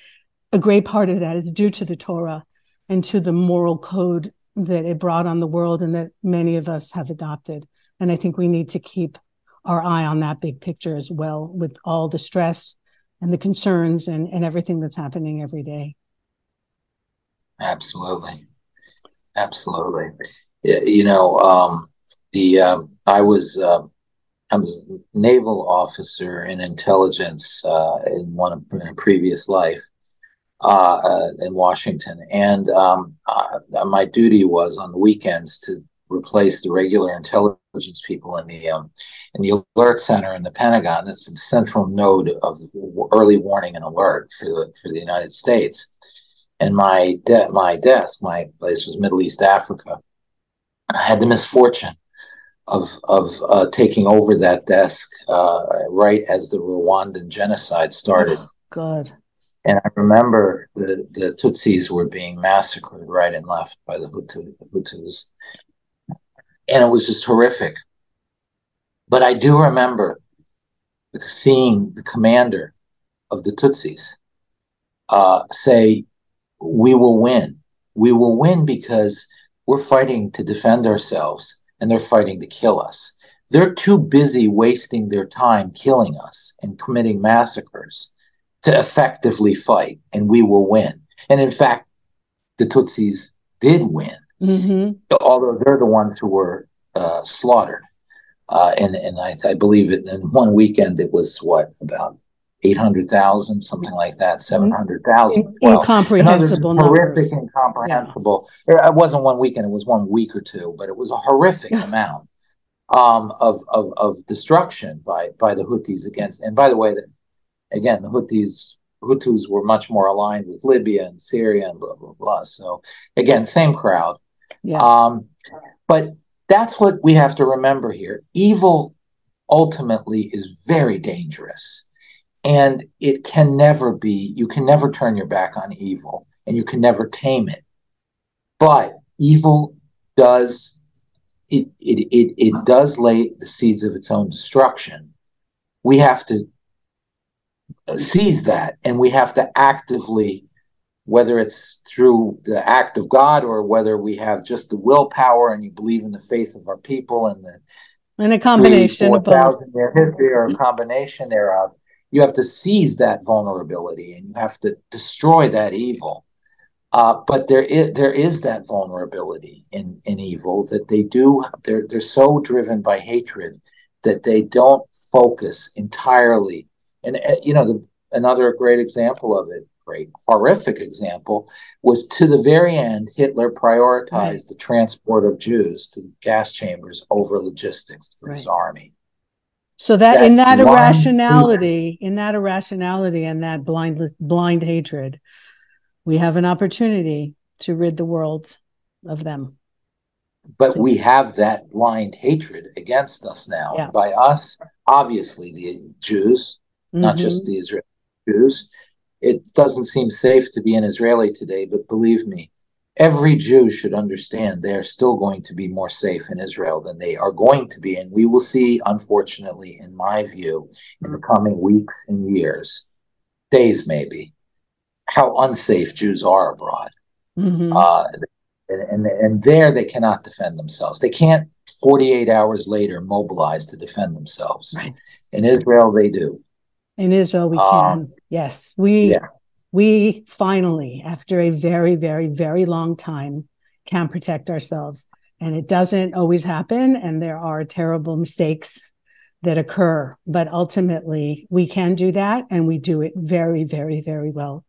A: a great part of that is due to the Torah and to the moral code that it brought on the world and that many of us have adopted. And I think we need to keep our eye on that big picture as well, with all the stress and the concerns and, and everything that's happening every day.
B: Absolutely. Absolutely you know, um, the uh, I was uh, I was naval officer in intelligence uh, in one of, in a previous life uh, uh, in Washington, and um, uh, my duty was on the weekends to replace the regular intelligence people in the um, in the alert center in the Pentagon. That's the central node of early warning and alert for the for the United States. And my de- my desk, my place was Middle East Africa I had the misfortune of of uh, taking over that desk uh, right as the Rwandan genocide started. Oh,
A: God.
B: And I remember the, the Tutsis were being massacred right and left by the, Hutu, the Hutus. And it was just horrific. But I do remember seeing the commander of the Tutsis uh, say, We will win. We will win because we're fighting to defend ourselves and they're fighting to kill us. They're too busy wasting their time killing us and committing massacres to effectively fight, and we will win. And in fact, the Tutsis did win, mm-hmm. although they're the ones who were uh, slaughtered. Uh, and and I, I believe it in one weekend it was what about eight hundred thousand, something like that, seven hundred thousand.
A: Well, incomprehensible
B: horrific, incomprehensible. Yeah. It wasn't one weekend; it was one week or two, but it was a horrific amount um, of, of of destruction by by the Houthis against. And by the way, that again, the Houthis Hutus were much more aligned with Libya and Syria and blah blah blah. So again, same crowd. Yeah. Um, but that's what we have to remember here. Evil ultimately is very dangerous and it can never be you can never turn your back on evil and you can never tame it but evil does it it it, it does lay the seeds of its own destruction we have to seize that and we have to actively whether it's through the act of God or whether we have just the willpower and you believe in the faith of our people and the
A: and a combination
B: three,
A: of both.
B: year history or a combination thereof. You have to seize that vulnerability and you have to destroy that evil. Uh, but there is there is that vulnerability in in evil that they do they're they're so driven by hatred that they don't focus entirely. And uh, you know the, another great example of it great horrific example was to the very end hitler prioritized right. the transport of jews to gas chambers over logistics for right. his army
A: so that, in that irrationality in that irrationality and that blind blind hatred we have an opportunity to rid the world of them
B: but we have that blind hatred against us now yeah. by us obviously the jews mm-hmm. not just the israeli jews it doesn't seem safe to be an Israeli today, but believe me, every Jew should understand they are still going to be more safe in Israel than they are going to be. And we will see, unfortunately, in my view, in the coming weeks and years, days maybe, how unsafe Jews are abroad. Mm-hmm. Uh, and, and, and there they cannot defend themselves. They can't 48 hours later mobilize to defend themselves. Right. In Israel, they do.
A: In Israel, we um, can. Yes, we yeah. We finally, after a very, very, very long time, can protect ourselves. And it doesn't always happen, and there are terrible mistakes that occur. But ultimately, we can do that, and we do it very, very, very well.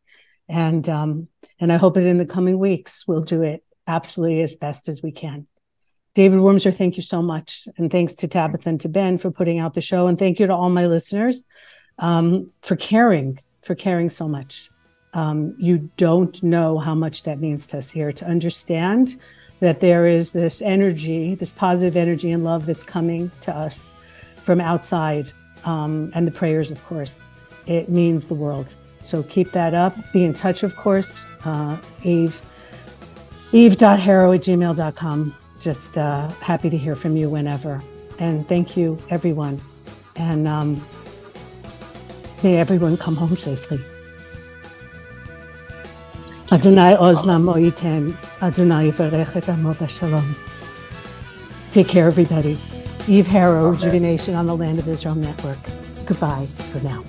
A: And um, and I hope that in the coming weeks we'll do it absolutely as best as we can. David Wurmser, thank you so much. And thanks to Tabitha and to Ben for putting out the show. And thank you to all my listeners um, for caring, for caring so much. Um, you don't know how much that means to us here to understand that there is this energy, this positive energy and love that's coming to us from outside, um, and the prayers, of course. It means the world. So keep that up. Be in touch, of course. Uh, Eve, eve.harow at gmail.com. Just uh, happy to hear from you whenever. And thank you, everyone. And um, May everyone come home safely. Adonai Ozlam Oiten, Adonai Varechet Amo Shalom. Take care, everybody. Eve Harow, Rejuvenation on the Land of Israel Network. Goodbye for now.